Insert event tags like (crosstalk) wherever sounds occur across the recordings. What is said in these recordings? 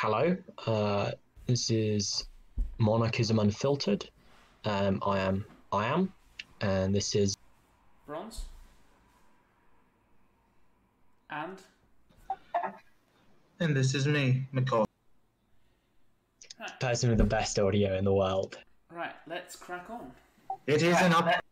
hello. Uh, this is Monarchism Unfiltered. Um, I am I am, and this is Bronze. And And this is me, McCall. person with the best audio in the world. right, let's crack on. It is an up.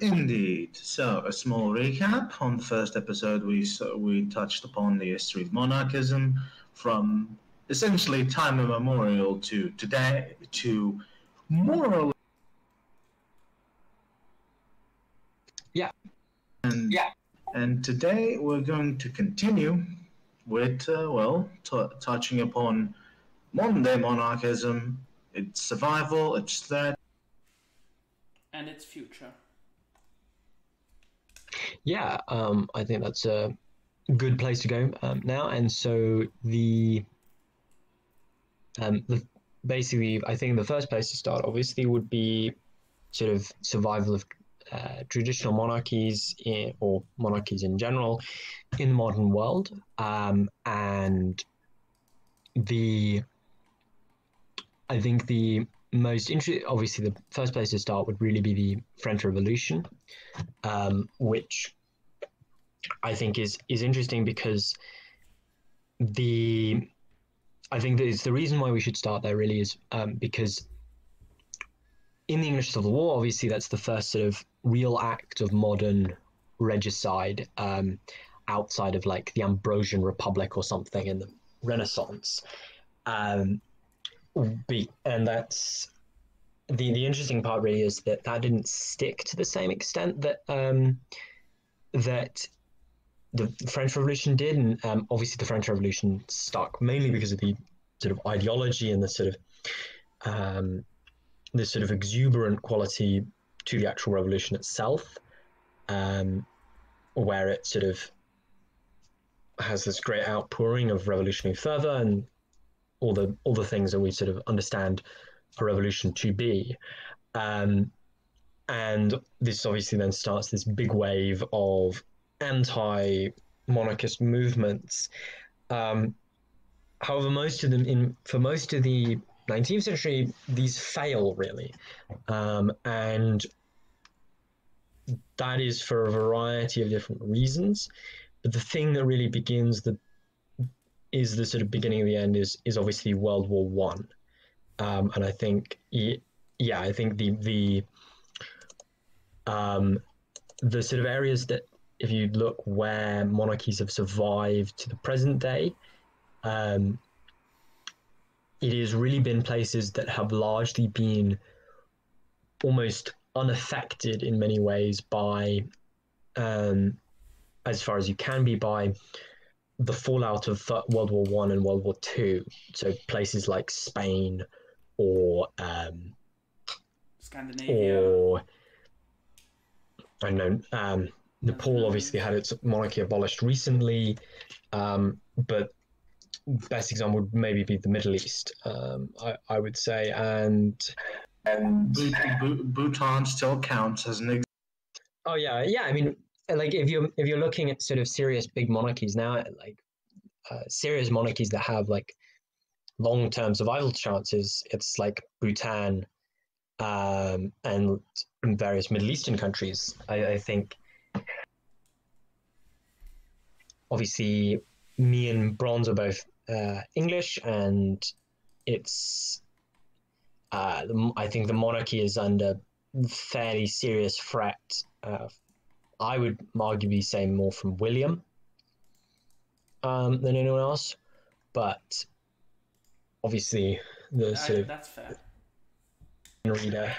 Indeed. So, a small recap. On the first episode, we so we touched upon the history of monarchism from essentially time immemorial to today to more or less. Yeah. And, Yeah. And today we're going to continue with, uh, well, t- touching upon modern day monarchism, its survival, its threat. And its future. Yeah, um, I think that's a good place to go um, now. And so the, um, the basically, I think the first place to start, obviously, would be sort of survival of uh, traditional monarchies in, or monarchies in general in the modern world, um, and the. I think the most interesting, obviously, the first place to start would really be the French Revolution, um, which I think is is interesting because the I think that it's the reason why we should start there really is um, because in the English Civil War, obviously that's the first sort of real act of modern regicide um, outside of like the Ambrosian Republic or something in the Renaissance. Um, be, and that's the the interesting part really is that that didn't stick to the same extent that um, that the French Revolution did, and um, obviously the French Revolution stuck mainly because of the sort of ideology and the sort of um, the sort of exuberant quality to the actual revolution itself, um, where it sort of has this great outpouring of revolutionary fervor and all the all the things that we sort of understand a revolution to be. Um, and this obviously then starts this big wave of anti-monarchist movements. Um, however, most of them, in for most of the 19th century, these fail really, um, and that is for a variety of different reasons. But the thing that really begins the is the sort of beginning of the end is is obviously World War One, um, and I think yeah, I think the the um, the sort of areas that if you look where monarchies have survived to the present day, um, it has really been places that have largely been almost unaffected in many ways by, um, as far as you can be, by the fallout of World War One and World War Two. So places like Spain or um, Scandinavia. or I don't know. Um, Nepal obviously had its monarchy abolished recently, um, but best example would maybe be the Middle East. Um, I, I would say, and and Bhutan, Bhutan still counts as an example. oh yeah, yeah. I mean, like if you're if you're looking at sort of serious big monarchies now, like uh, serious monarchies that have like long term survival chances, it's like Bhutan um, and various Middle Eastern countries. I, I think obviously me and Bronze are both uh, English, and it's uh, I think the monarchy is under fairly serious threat. Uh, I would arguably say more from William um, than anyone else, but obviously the sort of that's fair. reader.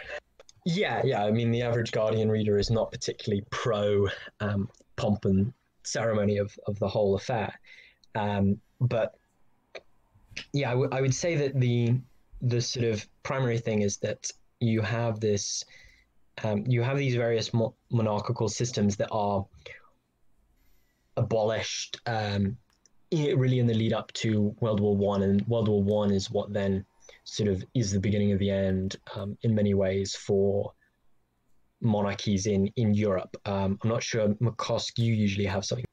Yeah, yeah. I mean, the average Guardian reader is not particularly pro um, pomp and ceremony of, of the whole affair. Um, but yeah, I, w- I would say that the the sort of primary thing is that you have this, um, you have these various mo- monarchical systems that are abolished. Um, really, in the lead up to World War One, and World War One is what then sort of is the beginning of the end um, in many ways for monarchies in in Europe. Um, I'm not sure, McCosk, you usually have something.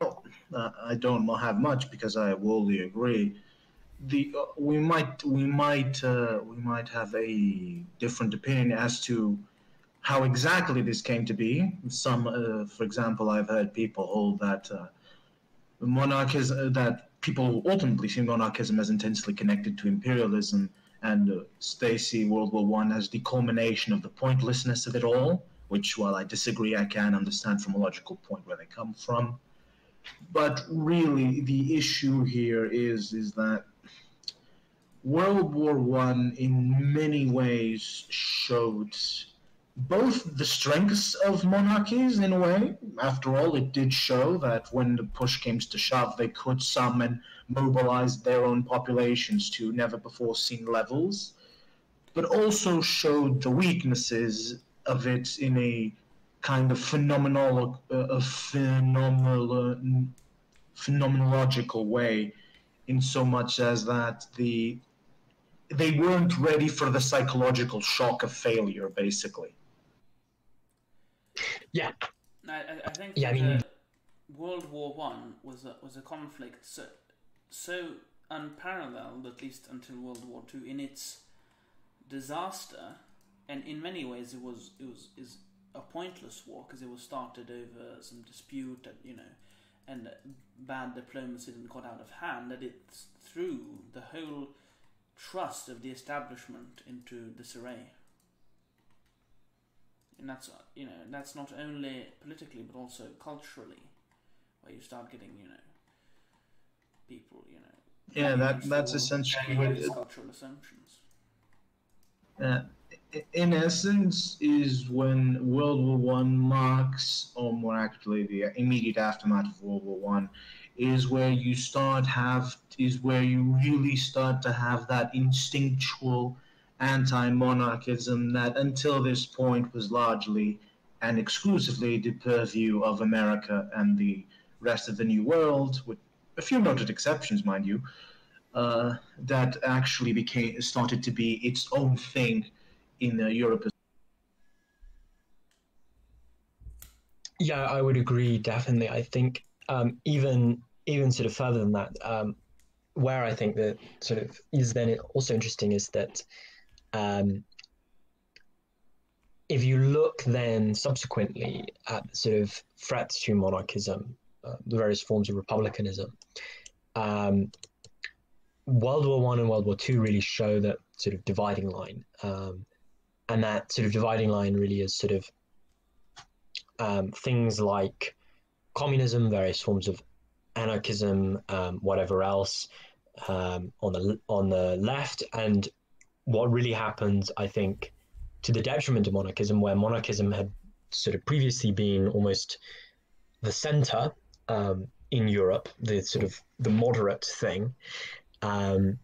uh, I don't have much because I wholly agree. The uh, we might we might uh, we might have a different opinion as to how exactly this came to be. Some, uh, for example, I've heard people hold that uh, monarchism uh, that people ultimately see monarchism as intensely connected to imperialism, and uh, they see World War One as the culmination of the pointlessness of it all. Which, while I disagree, I can understand from a logical point where they come from. But really, the issue here is is that World War One, in many ways, showed both the strengths of monarchies in a way. After all, it did show that when the push came to shove, they could summon, mobilize their own populations to never before seen levels, but also showed the weaknesses of it in a kind of phenomenal, uh, phenomenal, phenomenological way, in so much as that the they weren't ready for the psychological shock of failure, basically. Yeah. I, I, I think Yeah, I mean- World War One was a, was a conflict so so unparalleled, at least until World War Two, in its disaster, and in many ways it was it was is a pointless war because it was started over some dispute that you know, and bad diplomacy that got out of hand. That it threw the whole trust of the establishment into disarray. And that's you know that's not only politically but also culturally, where you start getting you know people you know Yeah, that that's essentially what cultural assumptions. Uh, in essence, is when World War One marks, or more accurately, the immediate aftermath of World War One, is where you start have is where you really start to have that instinctual anti-monarchism that until this point was largely and exclusively the purview of America and the rest of the New World, with a few noted exceptions, mind you uh, that actually became started to be its own thing in Europe. Yeah, I would agree definitely. I think um, even even sort of further than that, um, where I think that sort of is then also interesting is that um, if you look then subsequently at sort of threats to monarchism, uh, the various forms of republicanism, um, World War One and World War Two really show that sort of dividing line, um, and that sort of dividing line really is sort of um, things like communism, various forms of anarchism, um, whatever else um, on the on the left, and what really happens, I think, to the detriment of monarchism, where monarchism had sort of previously been almost the center um, in Europe, the sort of the moderate thing. Um,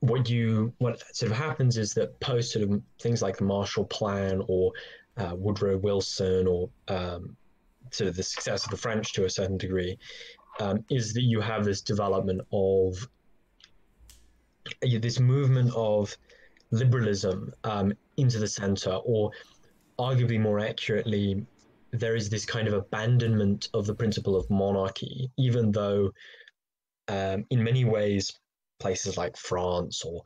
what you what sort of happens is that post sort of things like the Marshall Plan or uh, Woodrow Wilson or um, of the success of the French to a certain degree, um, is that you have this development of this movement of liberalism um, into the center, or arguably more accurately, there is this kind of abandonment of the principle of monarchy, even though um, in many ways, places like France or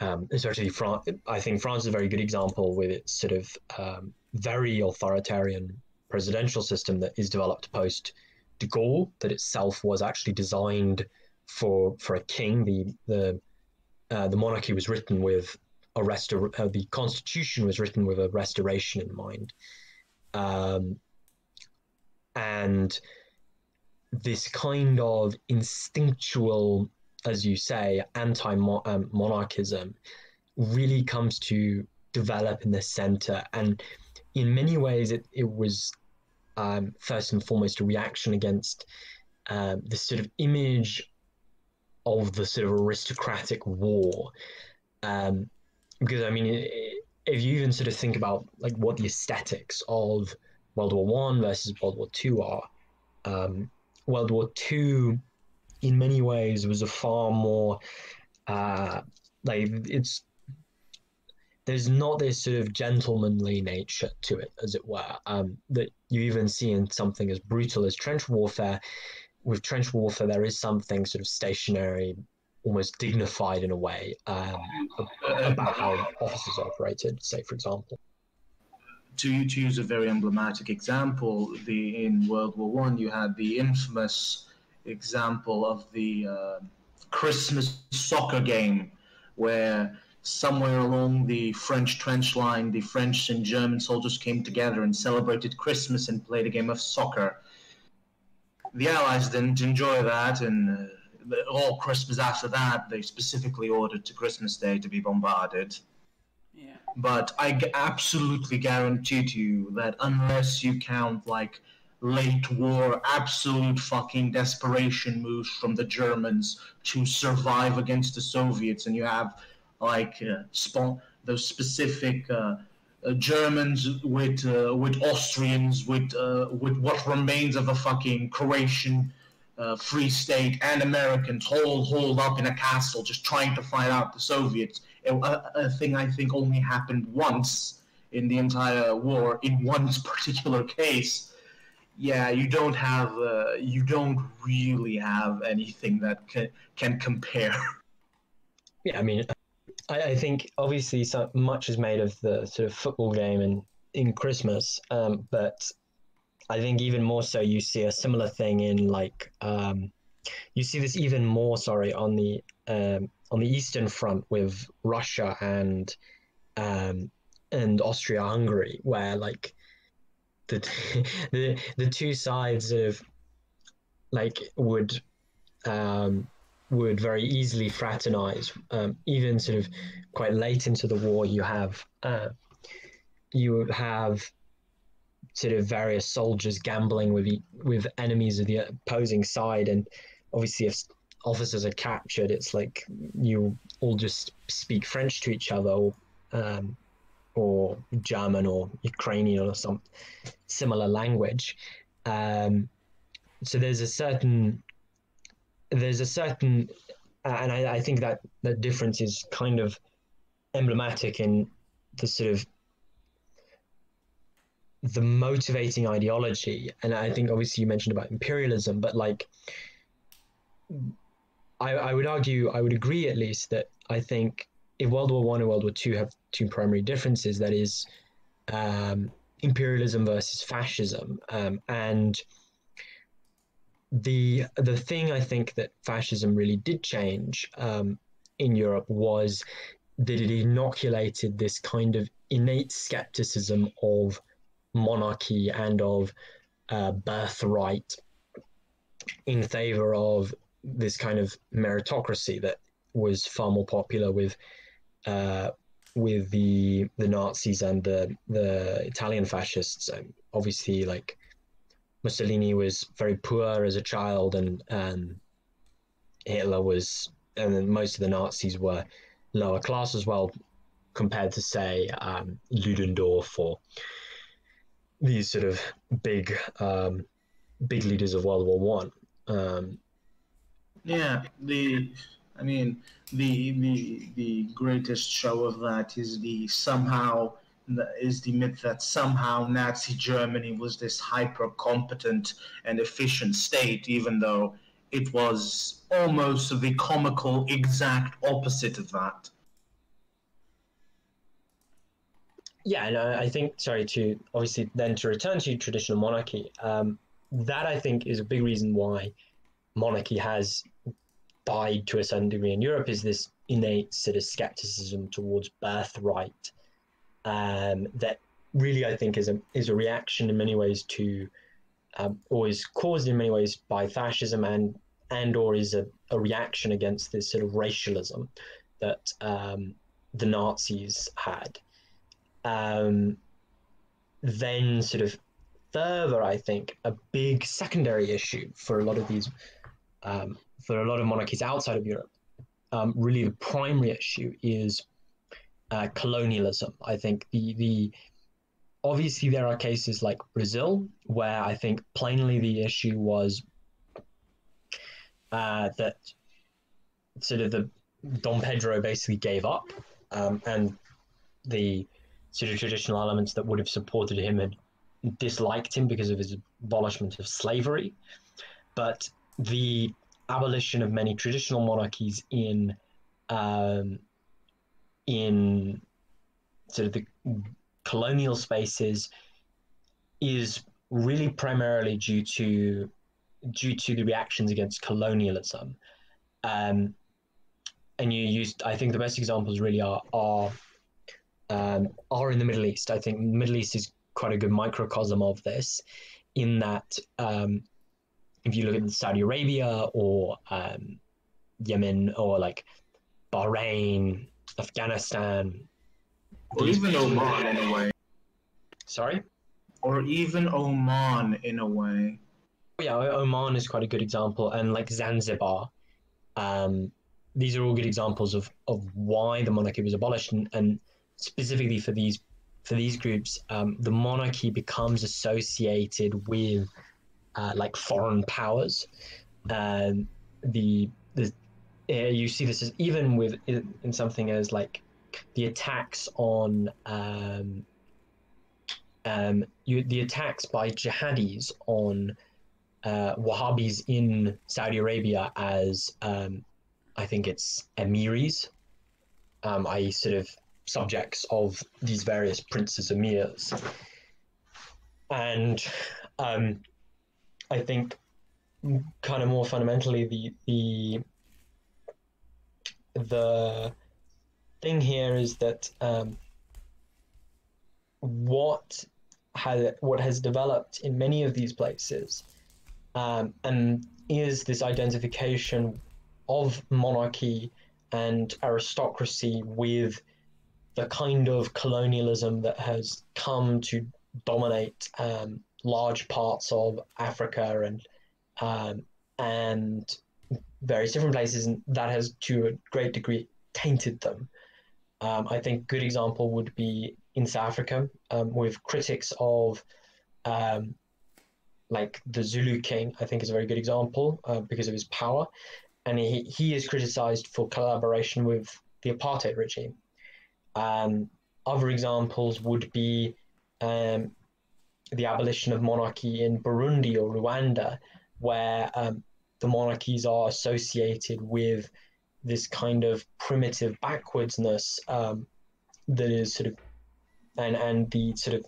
um, especially France, I think France is a very good example with its sort of um, very authoritarian presidential system that is developed post de Gaulle, that itself was actually designed for for a king. The the uh, the monarchy was written with a restor- uh, the constitution was written with a restoration in mind, um, and this kind of instinctual, as you say, anti-monarchism really comes to develop in the center, and in many ways, it it was um, first and foremost a reaction against um, this sort of image of the sort of aristocratic war. Um, because I mean, if you even sort of think about like what the aesthetics of World War One versus World War Two are, um, World War Two, in many ways, was a far more uh, like it's there's not this sort of gentlemanly nature to it, as it were, um, that you even see in something as brutal as trench warfare. with trench warfare, there is something sort of stationary, almost dignified in a way um, about how officers operated. Say, for example. To, to use a very emblematic example, the in World War One, you had the infamous example of the uh, Christmas soccer game, where somewhere along the French trench line, the French and German soldiers came together and celebrated Christmas and played a game of soccer. The Allies didn't enjoy that, and uh, all Christmas after that, they specifically ordered to Christmas Day to be bombarded. Yeah. But I g- absolutely guarantee to you that unless you count like late war, absolute fucking desperation moves from the Germans to survive against the Soviets, and you have like uh, those specific uh, uh, Germans with with Austrians with with what remains of a fucking Croatian free state and Americans all holed up in a castle just trying to fight out the Soviets. It, a, a thing I think only happened once in the entire war in (laughs) one particular case yeah, you don't have, uh, you don't really have anything that can can compare. (laughs) Yeah, I mean, I, I think obviously so much is made of the sort of football game and in Christmas, um, but I think even more so you see a similar thing in like um, you see this even more sorry on the um, on the Eastern Front with Russia and um, and Austria Hungary, where like the (laughs) the the two sides of like would um, would very easily fraternize. Um, even sort of quite late into the war, you have uh, you have sort of various soldiers gambling with with enemies of the opposing side, and obviously if officers are captured, it's like you all just speak French to each other, or, um, or German or Ukrainian or some similar language. Um, so there's a certain there's a certain and I, I think that that difference is kind of emblematic in the sort of the motivating ideology. And i think obviously you mentioned about imperialism but like I, I would argue i would agree at least that i think if world war one and world war two have two primary differences that is um, imperialism versus fascism um, and the the thing I think that fascism really did change um, in Europe was that it inoculated this kind of innate skepticism of monarchy and of uh, birthright in favor of this kind of meritocracy that was far more popular with uh, with the the Nazis and the the Italian fascists. Um, obviously, like Mussolini was very poor as a child, and um, Hitler was, and most of the Nazis were lower class as well, compared to say um, Ludendorff or these sort of big, um, big leaders of World War One. Um, Yeah, the, I mean, the the the greatest show of that is the somehow is the myth that somehow Nazi Germany was this hyper competent and efficient state, even though it was almost the comical exact opposite of that. Yeah, and I think sorry to obviously then to return to traditional monarchy. Um, that I think is a big reason why monarchy has died to a certain degree in Europe is this innate sort of skepticism towards birthright um, that really I think is a is a reaction in many ways to um, or is caused in many ways by fascism and and or is a, a reaction against this sort of racialism that um, the Nazis had. Um, then sort of further, I think a big secondary issue for a lot of these um, for a lot of monarchies outside of Europe. Um, really, the primary issue is uh, colonialism. I think the the obviously there are cases like Brazil where I think plainly the issue was uh, that sort of the Don Pedro basically gave up, um, and the sort of traditional elements that would have supported him had disliked him because of his abolishment of slavery. But the abolition of many traditional monarchies in um, in sort of the colonial spaces is really primarily due to due to the reactions against colonialism. Um, and you used, I think the best examples really are are um, are in the Middle East. I think the Middle East is quite a good microcosm of this, in that um, if you look at Saudi Arabia or um, Yemen or like Bahrain, Afghanistan, or even Oman in a way. Sorry. Or even Oman in a way. Yeah, Oman is quite a good example, and like Zanzibar. Um, these are all good examples of, of why the monarchy was abolished, and, and specifically for these for these groups, um, the monarchy becomes associated with uh, like foreign powers. Um, the the you see this as even with in something as like the attacks on um, um, you, the attacks by jihadis on uh, Wahhabis in Saudi Arabia as um, I think it's emirs, um, i.e., sort of subjects of these various princes emirs, and um, I think kind of more fundamentally the the the thing here is that um, what has what has developed in many of these places um, and is this identification of monarchy and aristocracy with the kind of colonialism that has come to dominate um, large parts of Africa and um, and various different places, and that has to a great degree tainted them. Um, I think good example would be in South Africa um, with critics of um, like the Zulu king. I think is a very good example uh, because of his power, and he he is criticized for collaboration with the apartheid regime. Um, other examples would be um, the abolition of monarchy in Burundi or Rwanda, where um, the monarchies are associated with this kind of primitive backwardsness um, that is sort of and and the sort of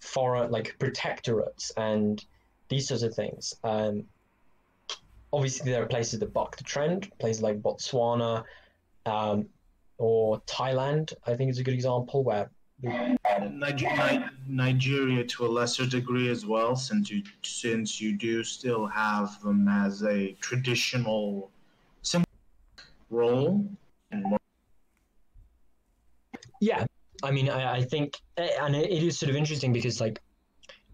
foreign like protectorates and these sorts of things. Um, obviously, there are places that buck the trend, places like Botswana um, or Thailand. I think is a good example where. Nigeria, Nigeria to a lesser degree as well, since you since you do still have them as a traditional role. Yeah, I mean, I, I think, and it, it is sort of interesting because like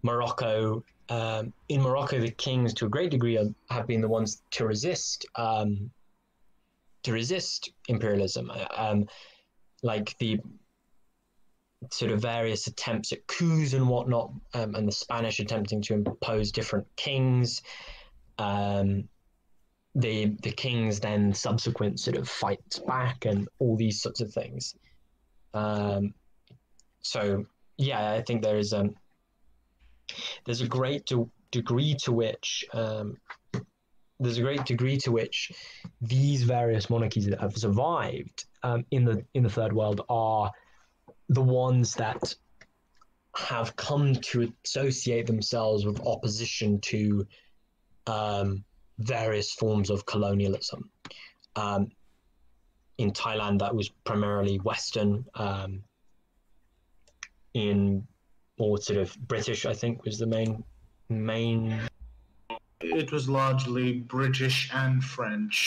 Morocco, um, in Morocco, the kings to a great degree have, have been the ones to resist um, to resist imperialism. Um, like the sort of various attempts at coups and whatnot, um, and the Spanish attempting to impose different kings. Um, the the kings then subsequent sort of fights back and all these sorts of things. Um, so yeah, I think there is um, there's a great de- degree to which um, there's a great degree to which these various monarchies that have survived um, in the in the third world are the ones that have come to associate themselves with opposition to um, various forms of colonialism. Um, in Thailand, that was primarily Western. Um, in or sort of British, I think, was the main main. It was largely British and French.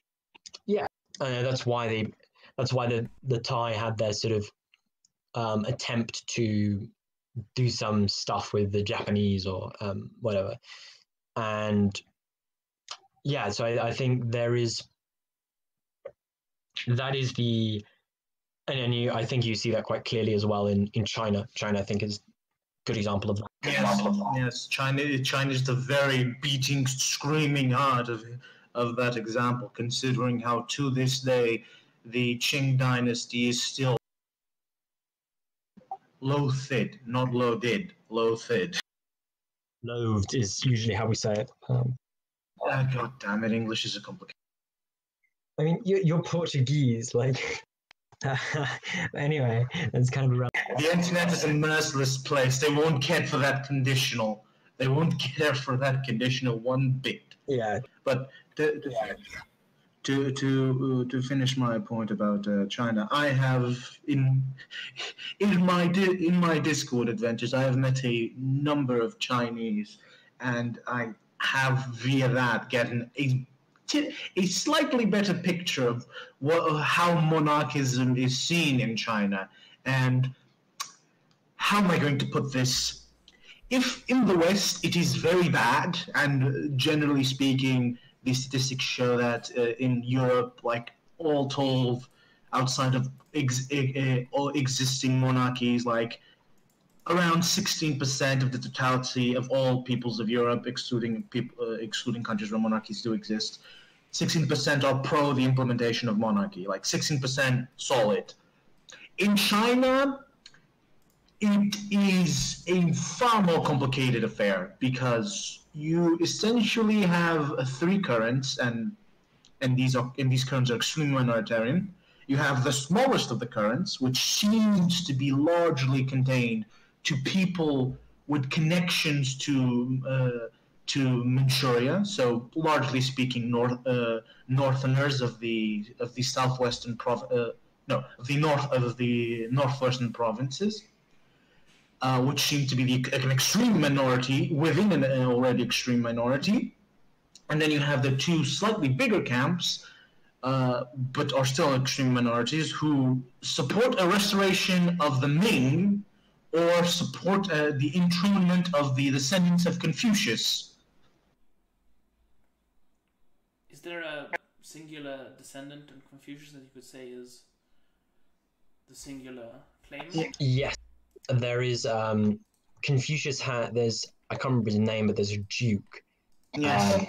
Yeah, uh, that's why they. That's why the the Thai had their sort of um, attempt to do some stuff with the Japanese or um, whatever, and yeah, so I, I think there is that is the and then you I think you see that quite clearly as well in in China. China I think is good example of that. Yes, yes. China China is the very beating, screaming heart of of that example, considering how to this day the Qing dynasty is still loathed, not loaded, loathed. Loathed is usually how we say it. Um, Uh, God damn it, English is a complicated. I mean, you're, you're Portuguese, like. (laughs) anyway, that's kind of around. The internet is a merciless place. They won't care for that conditional. They won't (laughs) care for that conditional one bit. Yeah, But to to to, uh, to finish my point about uh, China, I have in in my in my Discord adventures, I have met a number of Chinese, and I have via that gotten a a slightly better picture of what how monarchism is seen in China, and how am I going to put this? If in the West it is very bad, and uh, generally speaking, the statistics show that uh, in Europe, like all told, outside of ex- all existing monarchies, like around 16% of the totality of all peoples of Europe, excluding people, uh, excluding countries where monarchies do exist, 16% are pro the implementation of monarchy, like 16% solid. In China, it is a far more complicated affair because you essentially have three currents, and and these are and these currents are extremely minoritarian. You have the smallest of the currents, which seems to be largely contained to people with connections to uh, to Manchuria. So largely speaking, north uh, northerners of the of the southwestern prov- uh, no the north of the northwestern provinces uh, which seem to be the, an extreme minority within an already extreme minority. And then you have the two slightly bigger camps, uh, but are still extreme minorities, who support a restoration of the Ming or support uh, the enthronement of the descendants of Confucius. Is there a singular descendant in Confucius that you could say is the singular claimant? yes. There is um, Confucius had. There's I can't remember his name, but there's a duke. Yes. Um,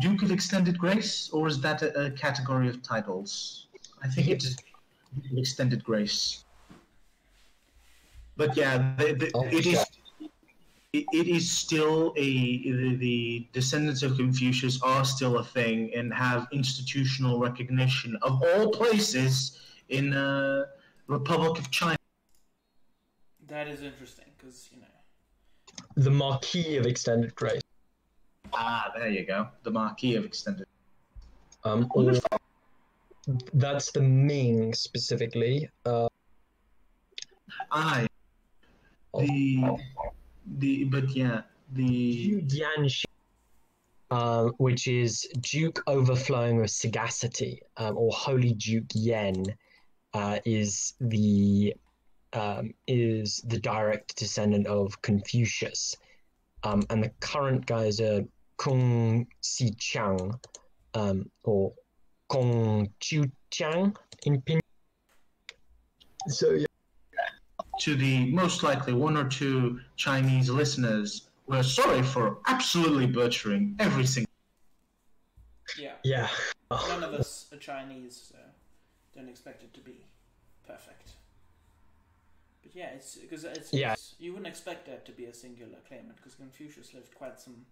Duke of Extended Grace, or is that a, a category of titles? I think it is Duke of Extended Grace. But yeah, the, the, Oh, it is. yeah. It, it is still a the, the descendants of Confucius are still a thing and have institutional recognition of all places in uh, Republic of China. That is interesting because you know. the Marquis of Extended Grace. Ah, there you go, the Marquis of Extended. Um, or, that's the Ming specifically. Uh, Ah, the the but yeah the Dianxi, uh, which is Duke overflowing with sagacity, um, or Holy Duke Yen, uh, is the um, is the direct descendant of Confucius, um, and the current guys are Kung Si Chang, um, or Kong Chu Chang in Pin. So yeah. to the most likely one or two Chinese listeners, we're sorry for absolutely butchering every single. Yeah. Yeah. None of us are Chinese, so don't expect it to be perfect. But yeah, it's because it's, Yeah. it's- you wouldn't expect that to be a singular claimant because Confucius lived quite some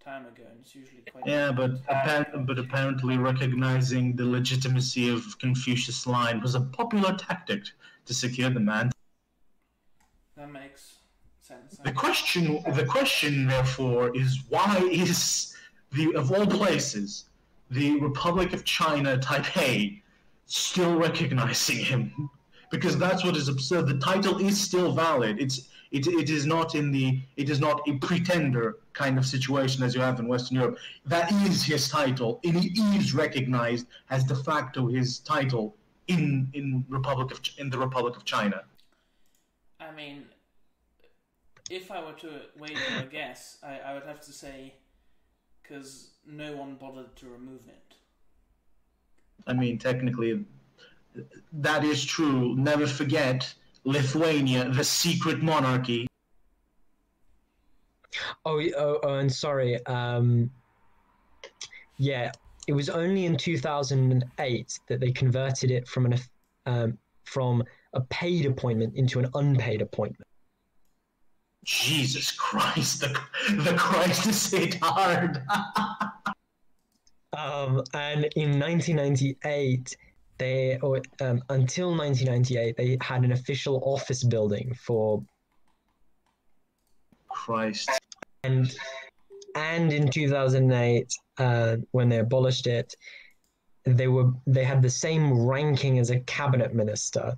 time ago, and it's usually quite Yeah, but appa- but apparently recognizing the legitimacy of Confucius' line was a popular tactic to secure the man. that makes sense. The question, the question, therefore, is why is the of all places, the Republic of China, Taipei, still recognizing him? Because that's what is absurd. The title is still valid. It's it, it is not in the it is not a pretender kind of situation as you have in Western Europe. That is his title, and he is recognized as de facto his title in in Republic of in the Republic of China. I mean, if I were to wager a guess, I, I would have to say because no one bothered to remove it. I mean, technically, that is true. Never forget Lithuania, the secret monarchy. Oh, oh, oh, and sorry. Um, yeah, it was only in 2008 that they converted it from an um, from a paid appointment into an unpaid appointment. Jesus Christ, the, the Christ is hit hard. (laughs) Um, and in 1998, they or um, until 1998, they had an official office building for Christ. and and in 2008 uh, when they abolished it they were they had the same ranking as a cabinet minister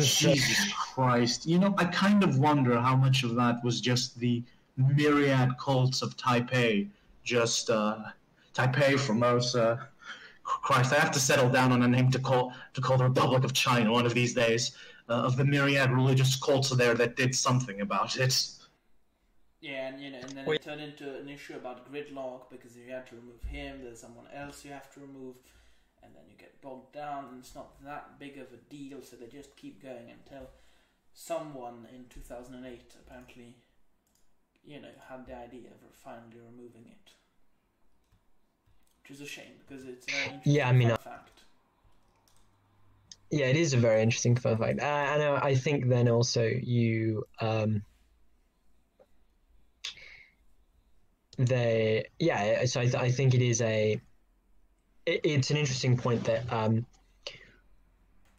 Jesus Christ. You know, I kind of wonder how much of that was just the myriad cults of Taipei. Just uh, Taipei, Formosa. Christ, I have to settle down on a name to call to call the Republic of China one of these days. Uh, of the myriad religious cults there that did something about it. Yeah, and you know, and then Wait. it turned into an issue about gridlock because if you have to remove him, there's someone else you have to remove, and then you get bogged down, and it's not that big of a deal, so they just keep going until someone in 2008 apparently, you know, had the idea of finally removing it. Which is a shame because it's a very interesting (sighs) Yeah, I mean, fun fact. yeah it is a very interesting fun fact uh, and uh, i think then also you um they yeah so i, th- I think it is a it, it's an interesting point that um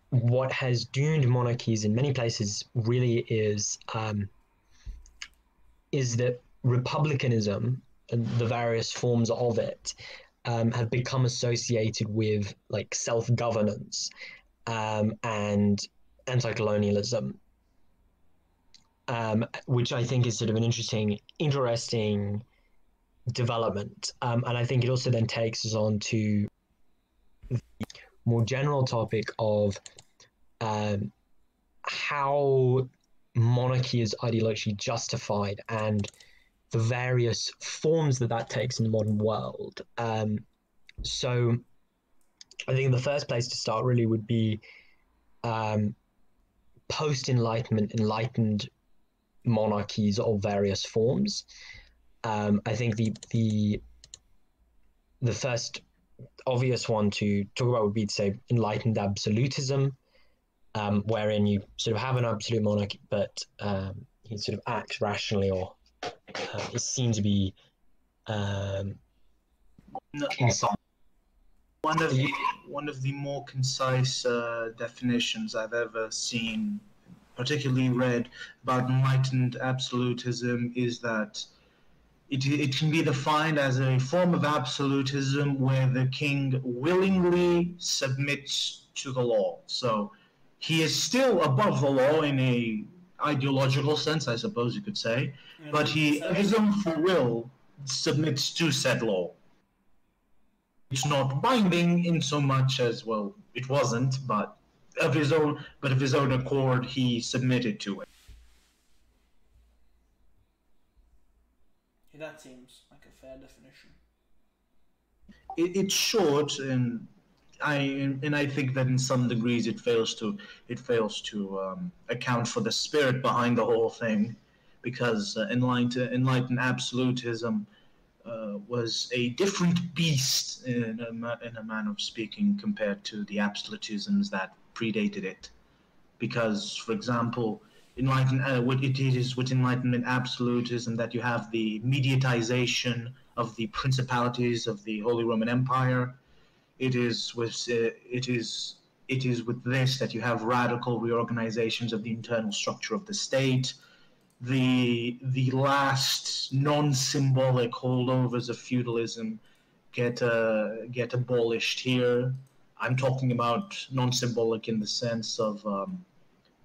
what has doomed monarchies in many places really is um is that republicanism and the various forms of it um, have become associated with like self-governance um, and anti-colonialism, um, which I think is sort of an interesting, interesting development. Um, and I think it also then takes us on to the more general topic of um, how monarchy is ideologically justified and the various forms that that takes in the modern world. Um, so I think the first place to start really would be um, post Enlightenment, enlightened monarchies of various forms. Um, I think the the the first obvious one to talk about would be to say enlightened absolutism, um, wherein you sort of have an absolute monarch, but um, he sort of acts rationally or uh, is seen to be um, one of the, one of the more concise uh, definitions I've ever seen, particularly read about enlightened absolutism, is that it, it can be defined as a form of absolutism where the king willingly submits to the law. So he is still above the law in a ideological sense, I suppose you could say, but he, of his own free will, submits to said law. It's not binding in so much as well it wasn't but of his own but of his own accord he submitted to it. Yeah, that seems like a fair definition. it, it's short and I and I think that in some degrees it fails to it fails to um, account for the spirit behind the whole thing, because uh, enlightened enlightened absolutism uh, was a different beast in a, in a manner of speaking compared to the absolutisms that predated it, because for example. Uh, what it is with enlightenment absolutism that you have the mediatization of the principalities of the Holy Roman Empire, it is with uh, it is it is with this that you have radical reorganizations of the internal structure of the state. The the last non-symbolic holdovers of feudalism get uh, get abolished here. I'm talking about non-symbolic in the sense of um,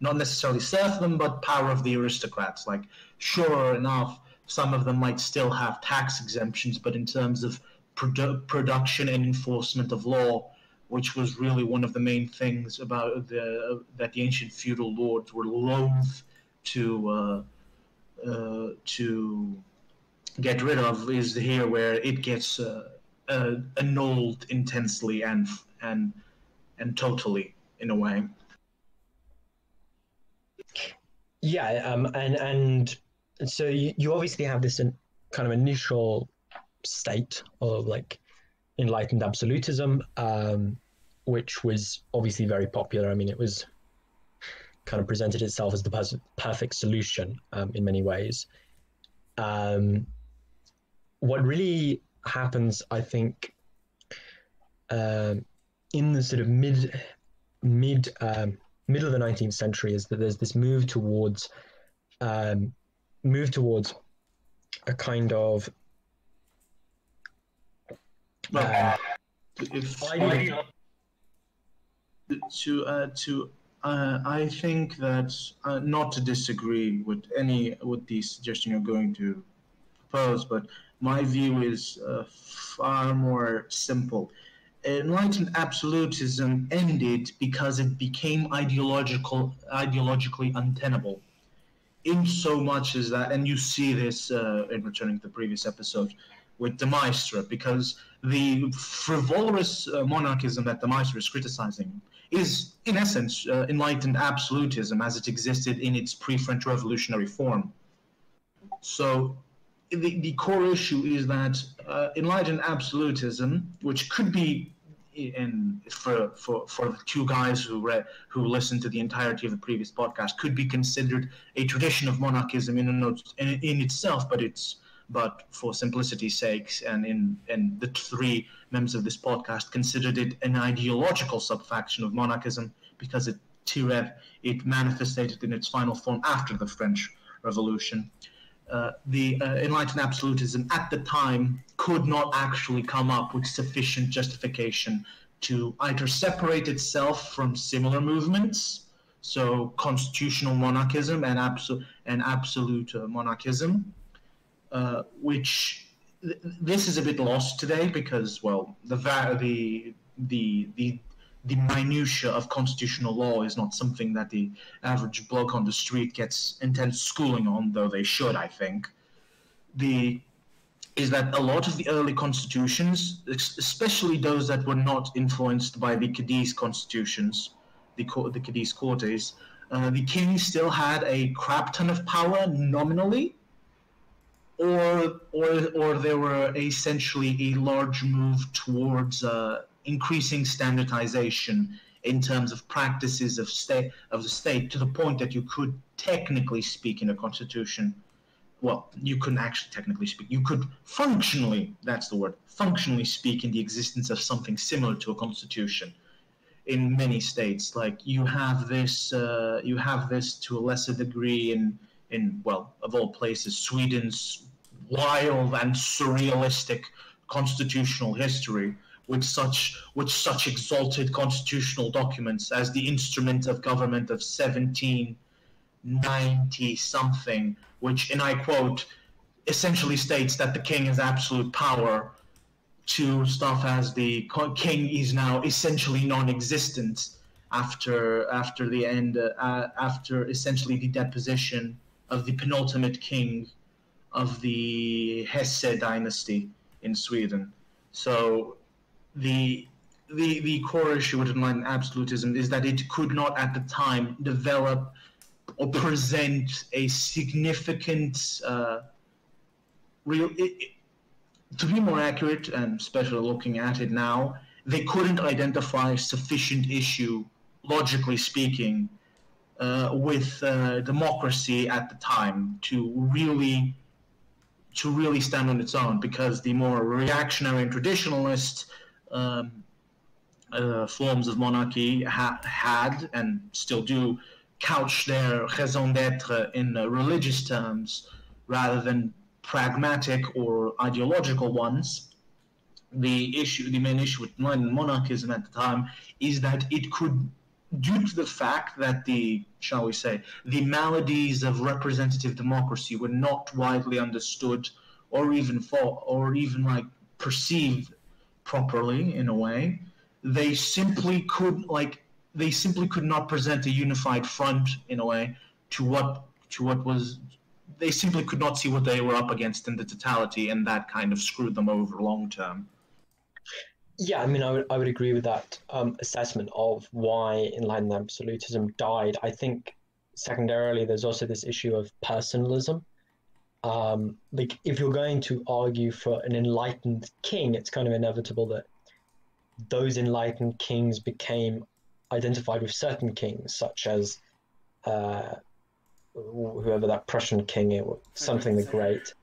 not necessarily serfdom but power of the aristocrats. Like sure enough some of them might still have tax exemptions but in terms of produ- production and enforcement of law, which was really one of the main things about the that the ancient feudal lords were loath to uh, uh, to get rid of, is here where it gets uh, uh, annulled intensely and and and totally in a way. Yeah, um, and and so you, you obviously have this in, kind of initial state of like enlightened absolutism, um, which was obviously very popular. I mean, it was kind of presented itself as the perfect solution um, in many ways. Um, what really happens, I think, um, in the sort of mid mid um, middle of the 19th century is that there's this move towards um, move towards a kind of If idea- to uh, to uh, I think that uh, not to disagree with any with the suggestion you're going to propose, but my view is uh, far more simple. Enlightened absolutism ended because it became ideological, ideologically untenable. In so much as that, and you see this uh, in returning to the previous episode with De Maistre, because the frivolous uh, monarchism that De Maistre is criticizing is, in essence, uh, enlightened absolutism as it existed in its pre-French Revolutionary form. So, the, the core issue is that uh, enlightened absolutism, which could be, in for for for the two guys who read who listened to the entirety of the previous podcast, could be considered a tradition of monarchism in in, in itself, but it's but for simplicity's sakes, and in and the three members of this podcast considered it an ideological subfaction of monarchism because it it manifested in its final form after the French Revolution. Uh, the uh, enlightened absolutism at the time could not actually come up with sufficient justification to either separate itself from similar movements, so constitutional monarchism and, and absolute uh, monarchism, uh, which th- this is a bit lost today because well the va- the the the the minutia of constitutional law is not something that the average bloke on the street gets intense schooling on, though they should, I think. The is that a lot of the early constitutions, especially those that were not influenced by the Cadiz constitutions, the the Cadiz Cortes, uh, the king still had a crap ton of power nominally, or or or there were essentially a large move towards uh, increasing standardization in terms of practices of state of the state to the point that you could technically speak in a constitution. Well you couldn't actually technically speak. You could functionally that's the word functionally speak in the existence of something similar to a constitution in many states. Like you have this uh, you have this to a lesser degree in in well of all places sweden's wild and surrealistic constitutional history with such with such exalted constitutional documents as the instrument of government of 1790 something which and i quote essentially states that the king has absolute power to stuff as the king is now essentially non-existent after after the end uh, after essentially the deposition of the penultimate king of the Hesse dynasty in Sweden. So the the the core issue with enlightened absolutism is that it could not at the time develop or present a significant uh, real. It, to be more accurate, and especially looking at it now, they couldn't identify sufficient issue, logically speaking, uh, with uh, democracy at the time to really to really stand on its own because the more reactionary and traditionalist um, uh, forms of monarchy ha- had and still do couch their raison d'etre in uh, religious terms rather than pragmatic or ideological ones. The issue, the main issue with monarchism at the time is that it could, due to the fact that the, shall we say, the maladies of representative democracy were not widely understood or even for, or even like perceived properly in a way, they simply could like they simply could not present a unified front in a way to what to what was they simply could not see what they were up against in the totality and that kind of screwed them over long term yeah i mean i would, I would agree with that um, assessment of why enlightened absolutism died i think secondarily there's also this issue of personalism um, like if you're going to argue for an enlightened king it's kind of inevitable that those enlightened kings became identified with certain kings, such as uh, whoever that Prussian king is, something the Great.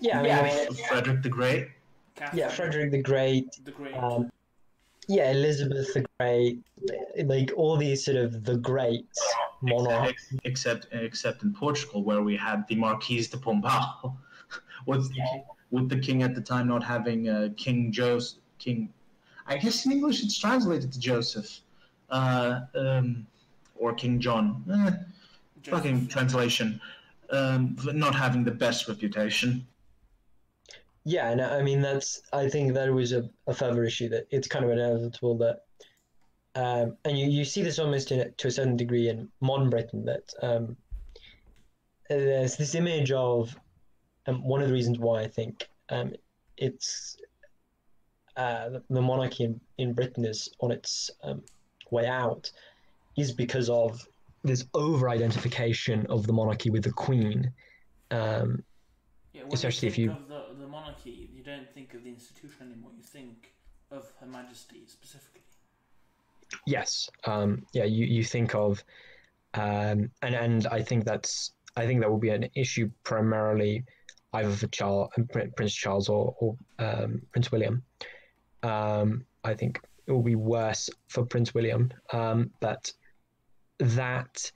Yeah, I mean, Frederick the Great. Catherine yeah, Frederick the Great, the Great. um, yeah, Elizabeth the Great, like all these sort of the greats monarchs. Except, except in Portugal, where we had the Marquis de Pombal, (laughs) with with the king at the time not having uh, King Joseph. King, I guess in English it's translated to Joseph, uh, um, or King John. Eh, Joseph- fucking translation. Um, not having the best reputation. Yeah, and I mean that's I think that was a, a further issue that it's kind of inevitable that um, and you, you see this almost in, a- to a certain degree in modern Britain that um, there's this image of um, one of the reasons why I think um, it's uh, the, the monarchy in, in Britain is on its um, way out is because of this over identification of the monarchy with the Queen. Um, Yeah, Especially if you- the, the monarchy, you don't think of the institution anymore. You think of Her Majesty specifically. Yes. Um, yeah. You, you think of, um, and and I think that's I think that will be an issue primarily either for Charles, Prince Charles or, or um, Prince William. Um, I think it will be worse for Prince William, um, but that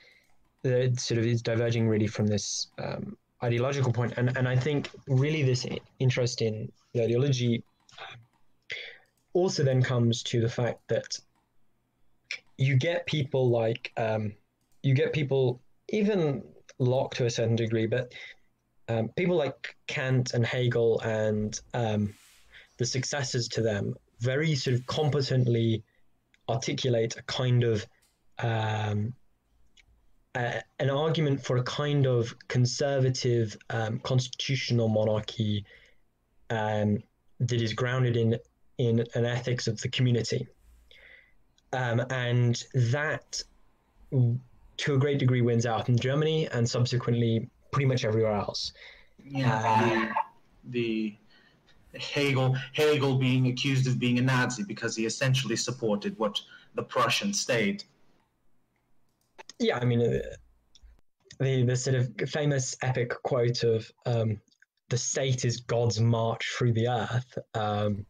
uh, sort of is diverging really from this um, ideological point, and and I think really this interest in the ideology also then comes to the fact that you get people like um, you get people even Locke to a certain degree, but um, people like Kant and Hegel and um, the successors to them very sort of competently articulate a kind of um, an argument for a kind of conservative um, constitutional monarchy um, that is grounded in in an ethics of the community. Um, and that, to a great degree, wins out in Germany and subsequently pretty much everywhere else. Yeah, the, the Hegel Hegel being accused of being a Nazi because he essentially supported what the Prussian state. Yeah, I mean, uh, the the sort of famous epic quote of um, "the state is God's march through the earth." Um,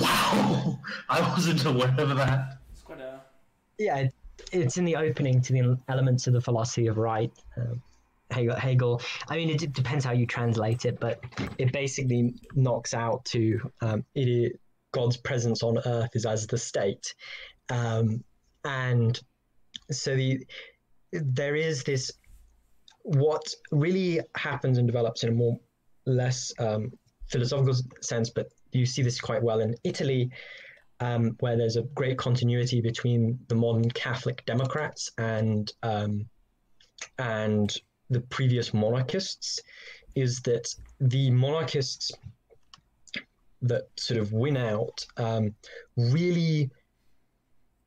Wow, I wasn't aware of that. It's quite a yeah, it, it's in the opening to the elements of the philosophy of right. Um, Hegel, Hegel. I mean, it d- depends how you translate it, but it basically knocks out to um, it is, God's presence on earth is as the state, um, and so the there is this what really happens and develops in a more less um, philosophical sense, but you see this quite well in Italy, um, where there's a great continuity between the modern Catholic Democrats and um, and the previous monarchists, is that the monarchists that sort of win out um, really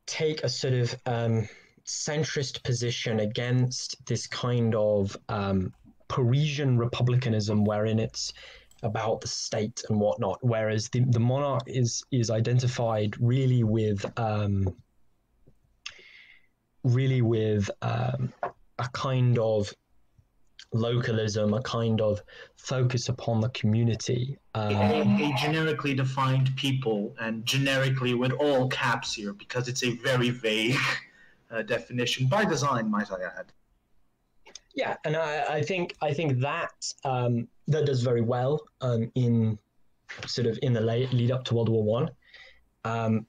take a sort of um, centrist position against this kind of um, Parisian republicanism, wherein it's about the state and whatnot, whereas the, the monarch is is identified really with um, really with um, a kind of localism, a kind of focus upon the community. Um, A, a generically defined people, and generically with all caps here, because it's a very vague uh, definition by design, might I add. Yeah, and I, I think I think that um, that does very well um, in sort of in the lead up to World War One. Um,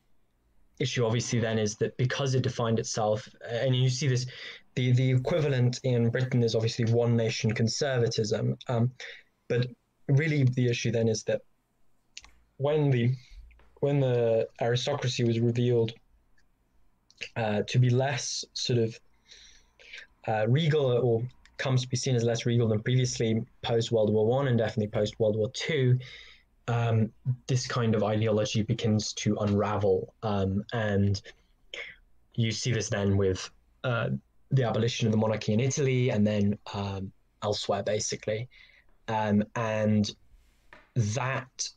issue obviously then is that because it defined itself, and you see this, the the equivalent in Britain is obviously one nation conservatism, um, but really the issue then is that when the when the aristocracy was revealed uh, to be less sort of uh, regal or comes to be seen as less regal than previously post World War One and definitely post World War Two. Um, this kind of ideology begins to unravel, um, and you see this then with uh, the abolition of the monarchy in Italy and then um, elsewhere, basically, um, and that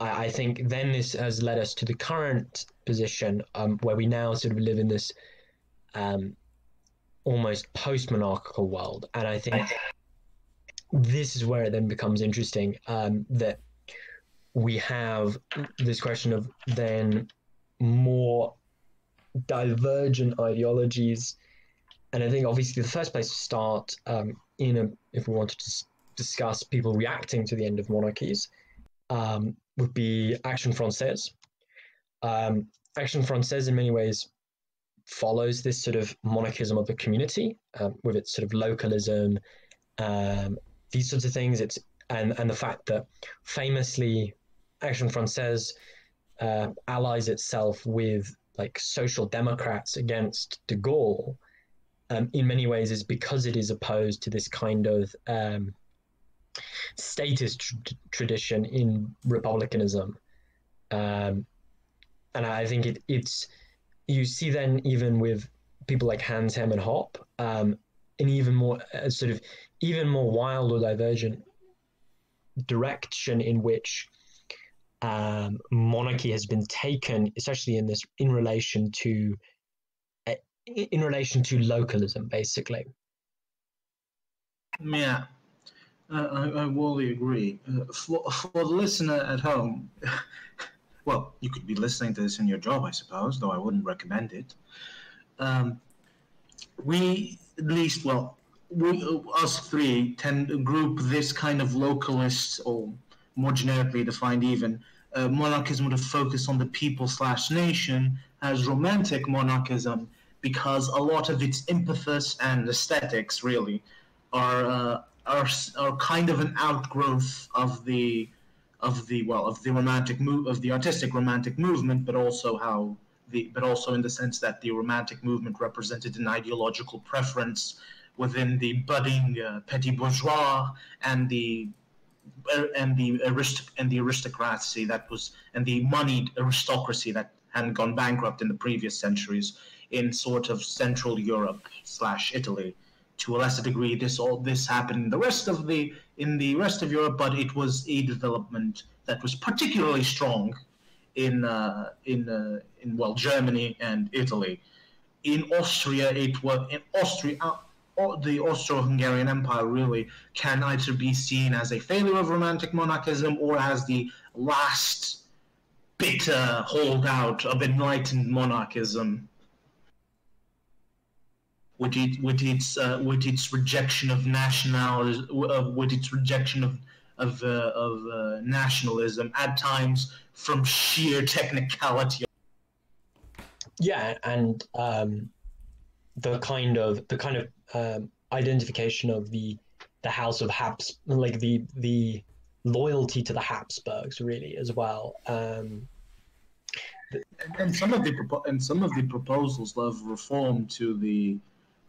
I, I think then this has led us to the current position um, where we now sort of live in this um, almost post-monarchical world, and I think this is where it then becomes interesting um, that we have this question of then more divergent ideologies. And I think obviously the first place to start um, in a, if we wanted to discuss people reacting to the end of monarchies, um, would be Action Française. Um, Action Française, in many ways, follows this sort of monarchism of the community um, with its sort of localism, um, these sorts of things. It's and and the fact that famously, Action Française uh, allies itself with like social democrats against de Gaulle. Um, in many ways, is because it is opposed to this kind of um, statist tr- tradition in republicanism. Um, and I think it, it's you see then even with people like Hans Hermann Hoppe, um, an even more uh, sort of even more wild or divergent direction in which um, monarchy has been taken, especially in this in relation to uh, in relation to localism, basically. Yeah, uh, I, I wholly agree. Uh, for, for the listener at home, well, you could be listening to this in your job, I suppose, though I wouldn't recommend it. Um, we, at least, well, we, us three, tend to group this kind of localist, or more generically defined even, uh, monarchism with a focus on the people slash nation as romantic monarchism because a lot of its impetus and aesthetics really are uh, are are kind of an outgrowth of the of the well of the romantic move of the artistic romantic movement, but also how the but also in the sense that the romantic movement represented an ideological preference within the budding uh, petit bourgeois and the uh, and the arist- and the aristocracy that was and the moneyed aristocracy that hadn't gone bankrupt in the previous centuries in sort of Central Europe slash Italy to a lesser degree, this all this happened in the rest of the in the rest of Europe, but it was a development that was particularly strong in uh, in uh, in well Germany and Italy. In Austria, it was in Austria. Uh, the Austro-Hungarian Empire really can either be seen as a failure of romantic monarchism or as the last bitter holdout of enlightened monarchism with, it, with its uh, with its rejection of national uh, with its rejection of of, uh, of uh, nationalism at times from sheer technicality. Yeah, and um, the kind of the kind of um, identification of the the House of Habs, like the the loyalty to the Habsburgs, really as well. Um, and some of the and some of the proposals of reform to the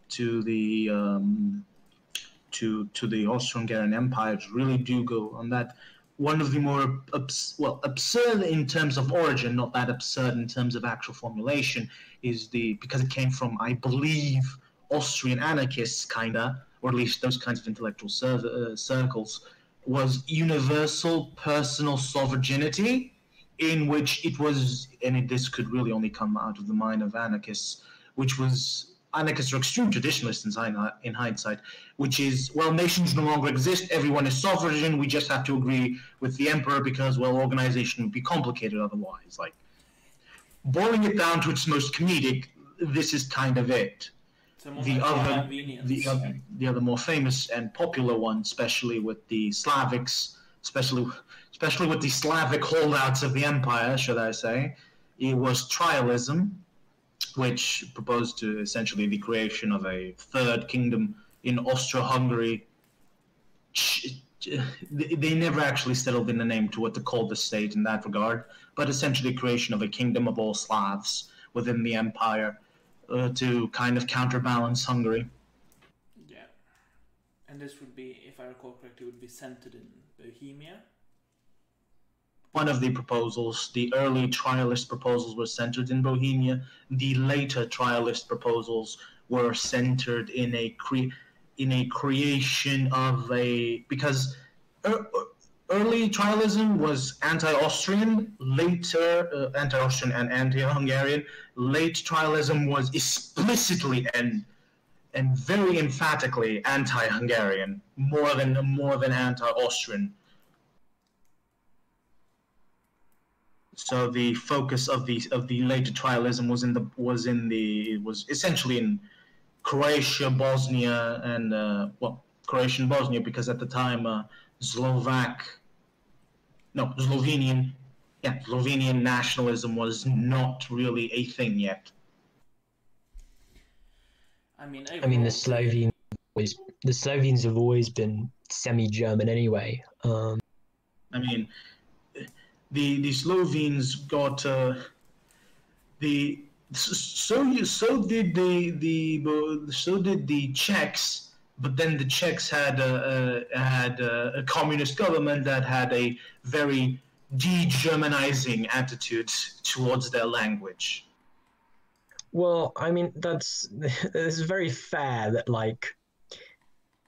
to the um, to to the Austro-Hungarian Empire really do go on that. One of the more abs- well absurd in terms of origin, not that absurd in terms of actual formulation, is the because it came from I believe Austrian anarchists, kinda, or at least those kinds of intellectual uh, circles, was universal personal sovereignty, in which it was, and it, this could really only come out of the mind of anarchists, which was anarchists are extreme traditionalists in, uh, in hindsight, which is, well, nations no longer exist, everyone is sovereign, we just have to agree with the emperor because, well, organization would be complicated otherwise. Like, boiling it down to its most comedic, this is kind of it. The other, the other, the other more famous and popular one, especially with the Slavics, especially, especially with the Slavic holdouts of the empire, should I say, it was trialism, which proposed to essentially the creation of a third kingdom in Austro-Hungary. They never actually settled in a name to what to call the state in that regard, but essentially creation of a kingdom of all Slavs within the empire uh, to kind of counterbalance Hungary. Yeah, and this would be, if I recall correctly, would be centered in Bohemia one of the proposals, the early trialist proposals were centered in Bohemia. The later trialist proposals were centered in a cre- in a creation of a because er, early trialism was anti-Austrian, later uh, anti-Austrian and anti-Hungarian. Late trialism was explicitly and and very emphatically anti-Hungarian, more than more than anti-Austrian so the focus of the of the later trialism was in the was in the was essentially in Croatia, Bosnia, and uh, well, Croatian Bosnia because at the time uh, Slovak, no Slovenian, yeah, Slovenian nationalism was not really a thing yet. I mean, I mean, the overall- Slovenes always the Slovenes have always been semi-German anyway. Um, I mean, the the Slovenes got uh, the so so did the the so did the Czechs, but then the Czechs had a, a had a, a communist government that had a very de-Germanizing attitude towards their language. Well, I mean, that's (laughs) it's very fair that like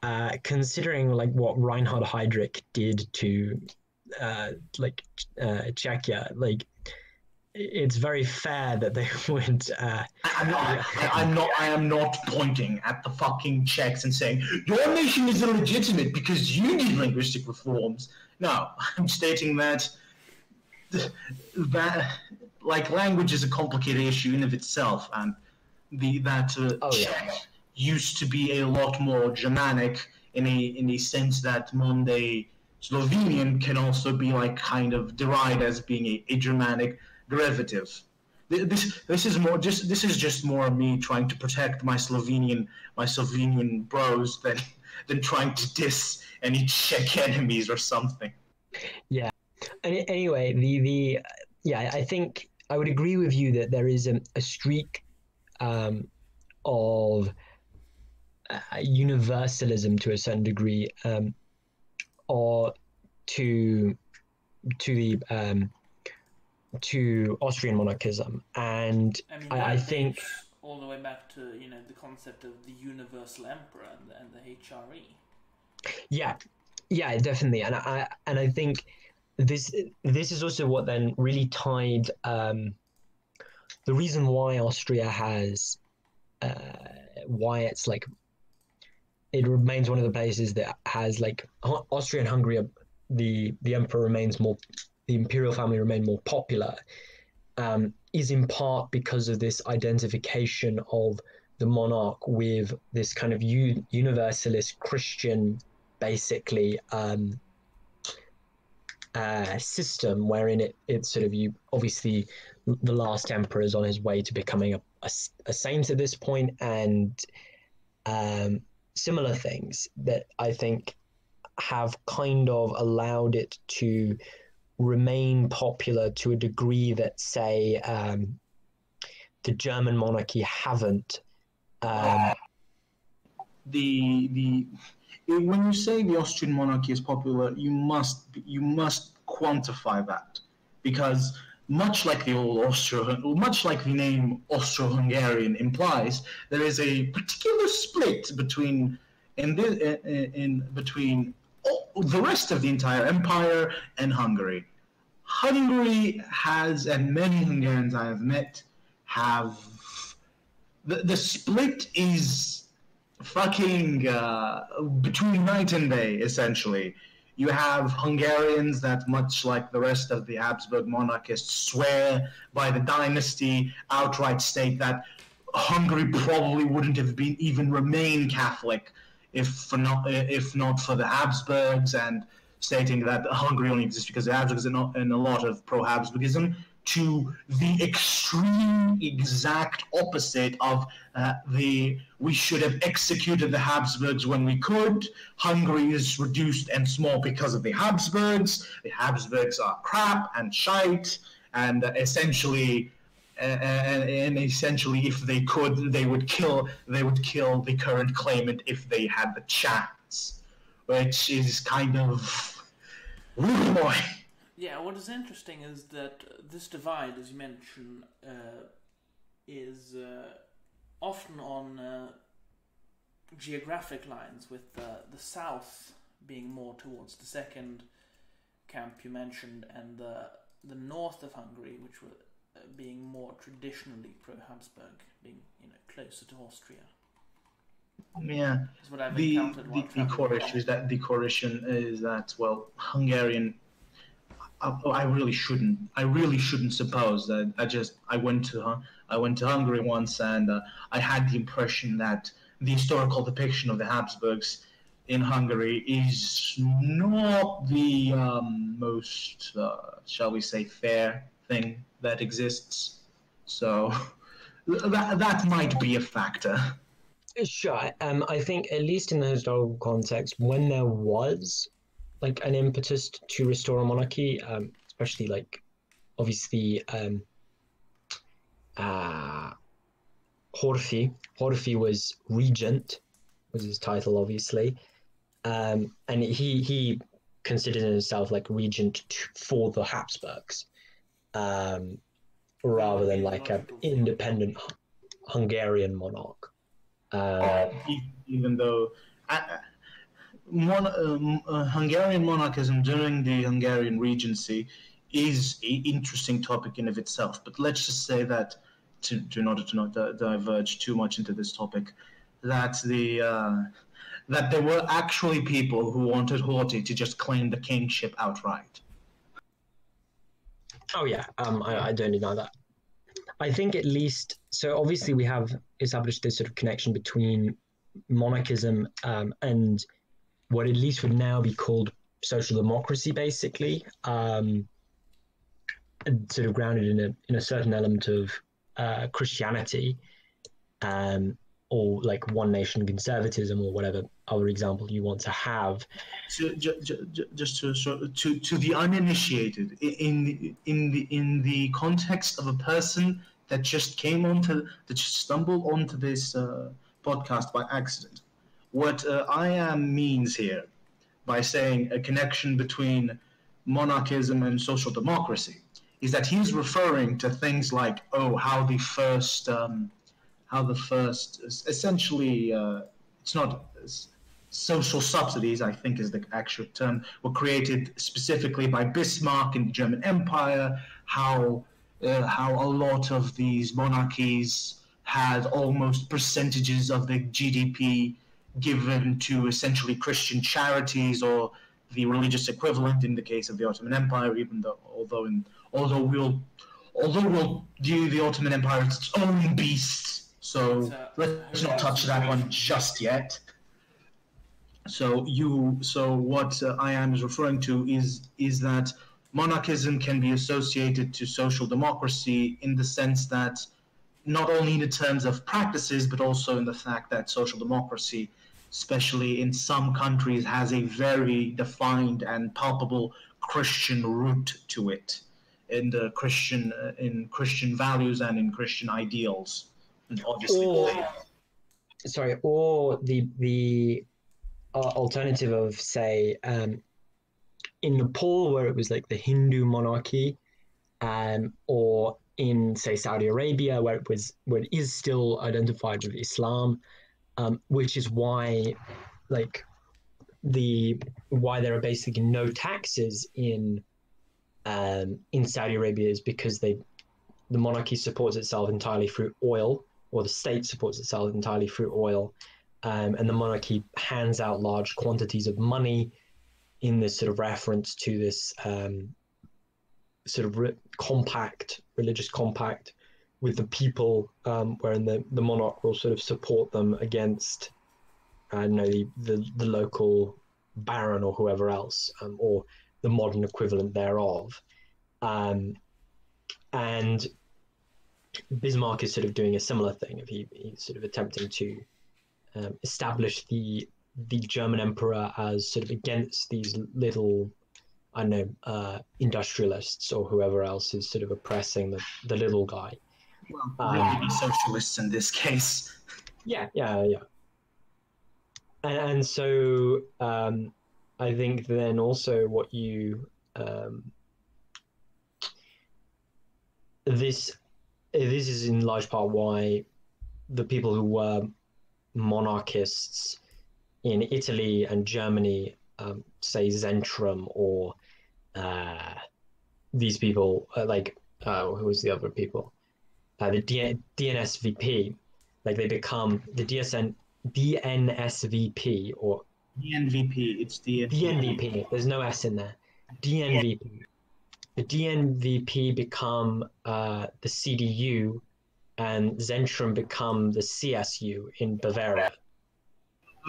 uh, considering like what Reinhard Heydrich did to uh, like uh, Czechia, like it's very fair that they (laughs) would. Uh, I'm not. I, I'm not. I am not pointing at the fucking Czechs and saying your nation is illegitimate because you need linguistic reforms. No, I'm stating that that like language is a complicated issue in of itself, and the that uh, Oh, yeah. Czech used to be a lot more Germanic in a in a sense that Monday Slovenian can also be like kind of derived as being a, a Germanic derivative. This this is more just this is just more me trying to protect my Slovenian my Slovenian bros than (laughs) than trying to diss any Czech (laughs) enemies or something. Any, anyway, the the yeah, I think I would agree with you that there is a, a streak um, of uh, universalism to a certain degree, um, or to to the um, to Austrian monarchism, and I mean, I- I think- all the way back to you know the concept of the universal emperor and the, and the. HRE. Yeah, yeah, definitely, and I and I think this this is also what then really tied um, the reason why Austria has uh, why it's like it remains one of the places that has like Au- Austria and Hungary the the emperor remains more the imperial family remain more popular um, is in part because of this identification of the monarch with this kind of u- universalist Christian basically um, uh, system wherein it it's sort of you obviously the last emperor is on his way to becoming a a saint at this point and um, similar things that I think have kind of allowed it to remain popular to a degree that say um, the German monarchy haven't um, the the when you say the Austrian monarchy is popular, you must you must quantify that because much like the old Austro, much like the name Austro-Hungarian implies, there is a particular split between in the in, in between all, the rest of the entire empire and Hungary. Hungary has, and many Hungarians I have met have the, the split is fucking uh, between night and day, essentially. You have Hungarians that, much like the rest of the Habsburg monarchists, swear by the dynasty, outright state that Hungary probably wouldn't have been even remain Catholic if for not if not for the Habsburgs, and stating that Hungary only exists because of the Habsburgs and a lot of pro-Habsburgism. To the extreme, exact opposite of uh, the we should have executed the Habsburgs when we could. Hungary is reduced and small because of the Habsburgs. The Habsburgs are crap and shite, and uh, essentially, uh, and, and essentially, if they could, they would kill. They would kill the current claimant if they had the chance, which is kind of. Boy. Yeah, what is interesting is that this divide, as you mentioned, uh, is uh, often on uh, geographic lines, with uh, the south being more towards the second camp you mentioned, and the the north of Hungary, which were uh, being more traditionally pro-Habsburg, being you know closer to Austria. Yeah. What I've the, the, the core issue is that the core issue is that well Hungarian I, really shouldn't. I really shouldn't suppose that. I just I went to I went to Hungary once, and uh, I had the impression that the historical depiction of the Habsburgs in Hungary is not the um, most, uh, shall we say, fair thing that exists. So (laughs) that that might be a factor. Sure. Um, I think at least in the historical context, when there was like an impetus to restore a monarchy, um, especially like obviously um, uh, Horthy. Horthy was regent, was his title, obviously, um, and he he considered himself like regent to, for the Habsburgs, um, rather than like an independent Hungarian monarch. Um, even though uh, mon- um, uh, Hungarian monarchism during the Hungarian Regency is an interesting topic in of itself. But let's just say that, to, to in order to not di- diverge too much into this topic, that the uh, that there were actually people who wanted Horthy to just claim the kingship outright. Oh yeah, um, I, I don't deny that. I think at least so. Obviously, we have established this sort of connection between monarchism um, and what at least would now be called social democracy, basically, um, sort of grounded in a in a certain element of uh, Christianity, um, or like one nation conservatism, or whatever other example you want to have. So, ju- ju- ju- just to, so, to to the uninitiated, in the, in the in the context of a person that just came onto that just stumbled onto this uh, podcast by accident, what uh, I am means here by saying a connection between monarchism and social democracy is that he's referring to things like oh how the first um, how the first essentially uh, it's not social subsidies I think is the actual term were created specifically by Bismarck in the German Empire how uh, how a lot of these monarchies had almost percentages of the GDP given to essentially Christian charities or the religious equivalent in the case of the Ottoman Empire, even though although in although we'll although we'll view the Ottoman Empire as its own beast, so So, let's not touch that one just yet. So you so what uh, I am is referring to is is that monarchism can be associated to social democracy in the sense that not only in the terms of practices but also in the fact that social democracy especially in some countries has a very defined and palpable christian root to it in the christian uh, in christian values and in christian ideals. And obviously Or sorry, or the the uh, alternative of say um, in Nepal where it was like the Hindu monarchy, um, or in say Saudi Arabia where it was where it is still identified with Islam, um, which is why like the why there are basically no taxes in um, in Saudi Arabia is because they the monarchy supports itself entirely through oil, or the state supports itself entirely through oil, um, and the monarchy hands out large quantities of money in this sort of reference to this um, sort of re- compact, religious compact with the people, um, wherein the, the monarch will sort of support them against, I don't know, the, the, the local baron or whoever else, um, or the modern equivalent thereof. Um, and Bismarck is sort of doing a similar thing. If he, he's sort of attempting to um, establish the the German emperor as sort of against these little, I know, uh, industrialists or whoever else is sort of oppressing the, the little guy. Well, Um, really socialists in this case (laughs) Yeah, yeah, yeah. And, and so um, I think then also what you um, this this is in large part why the people who were monarchists in Italy and Germany, um, say Zentrum or uh, these people, uh, like uh, who was the other people, uh, the D- DNSVP, like they become the DSN DNSVP or the NVP it's the DNVP. There's no S in there. DNVP. the DNVP become uh, the CDU, and Zentrum become the CSU in Bavaria.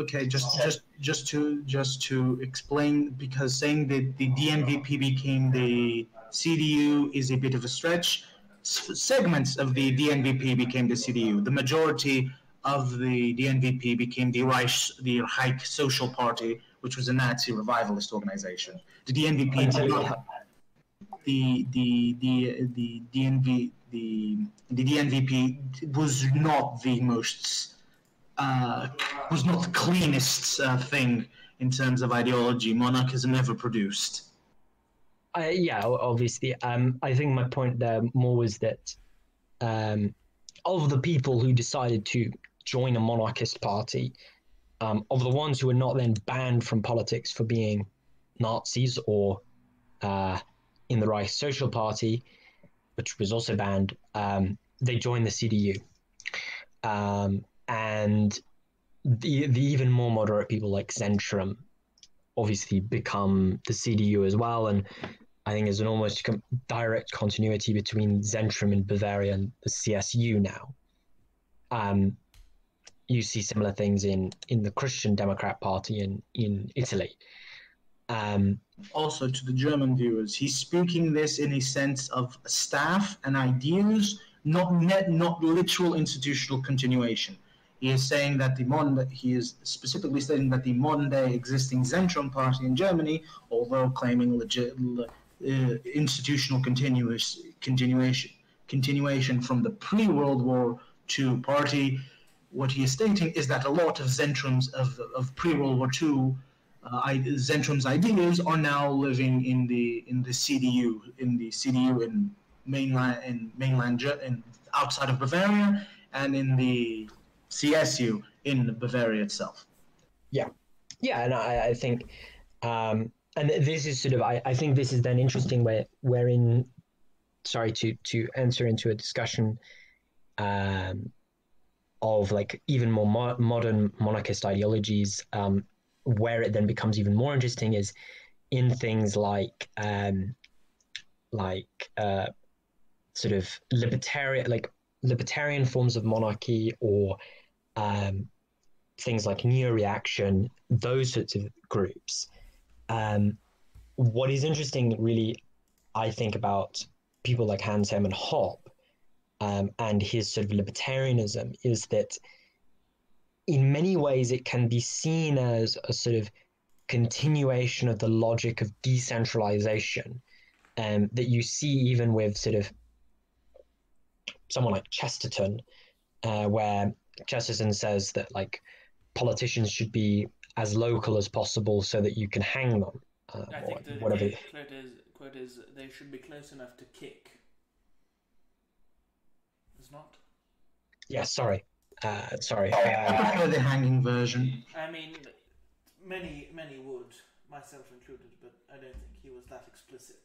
Okay, just just just to just to explain, because saying that the DNVP became the CDU is a bit of a stretch. Segments of the DNVP became the CDU. The majority of the DNVP became the Reich, the Reich Social Party, which was a Nazi revivalist organization. The DNVP did not have the the the the DNV the the DNVP was not the most uh, was not the cleanest uh, thing in terms of ideology monarchism ever produced. Yeah, obviously. Um, I think my point there more was that um, of the people who decided to join a monarchist party, um, of the ones who were not then banned from politics for being Nazis or uh, in the Reich Social Party, which was also banned, um, they joined the CDU. Um, and the, the even more moderate people like Zentrum obviously become the CDU as well. And I think there's an almost direct continuity between Zentrum in Bavaria and the CSU now. Um, you see similar things in, in the Christian Democrat Party in, in Italy. Um, Also, to the German viewers, he's speaking this in a sense of staff and ideas, not net, not literal institutional continuation. He is saying that the modern, he is specifically stating that the modern day existing Zentrum party in Germany, although claiming legit, uh, institutional continuous continuation continuation from the pre-World War II party, what he is stating is that a lot of Zentrums of, of pre-World War II uh, Zentrum's ideas are now living in the in the CDU in the CDU in mainland in mainland in outside of Bavaria and in the CSU in Bavaria itself. Yeah, yeah, and I, I think, um, and this is sort of, I, I think this is then interesting where, wherein, sorry to to enter into a discussion, um, of like even more mo- modern monarchist ideologies, um, where it then becomes even more interesting is in things like, um, like uh, sort of libertarian, like libertarian forms of monarchy or um, things like neo-reaction, those sorts of groups. Um, what is interesting, really, I think about people like Hans Hermann Hoppe um, and his sort of libertarianism is that in many ways it can be seen as a sort of continuation of the logic of decentralization um, that you see even with sort of someone like Chesterton, uh, where Chesterton says that like politicians should be as local as possible so that you can hang them, uh, I or think the whatever. the quote is, quote is they should be close enough to kick. Is not. Yeah, sorry, uh, sorry. I Uh, prefer the hanging version. I mean, many many would, myself included, but I don't think he was that explicit.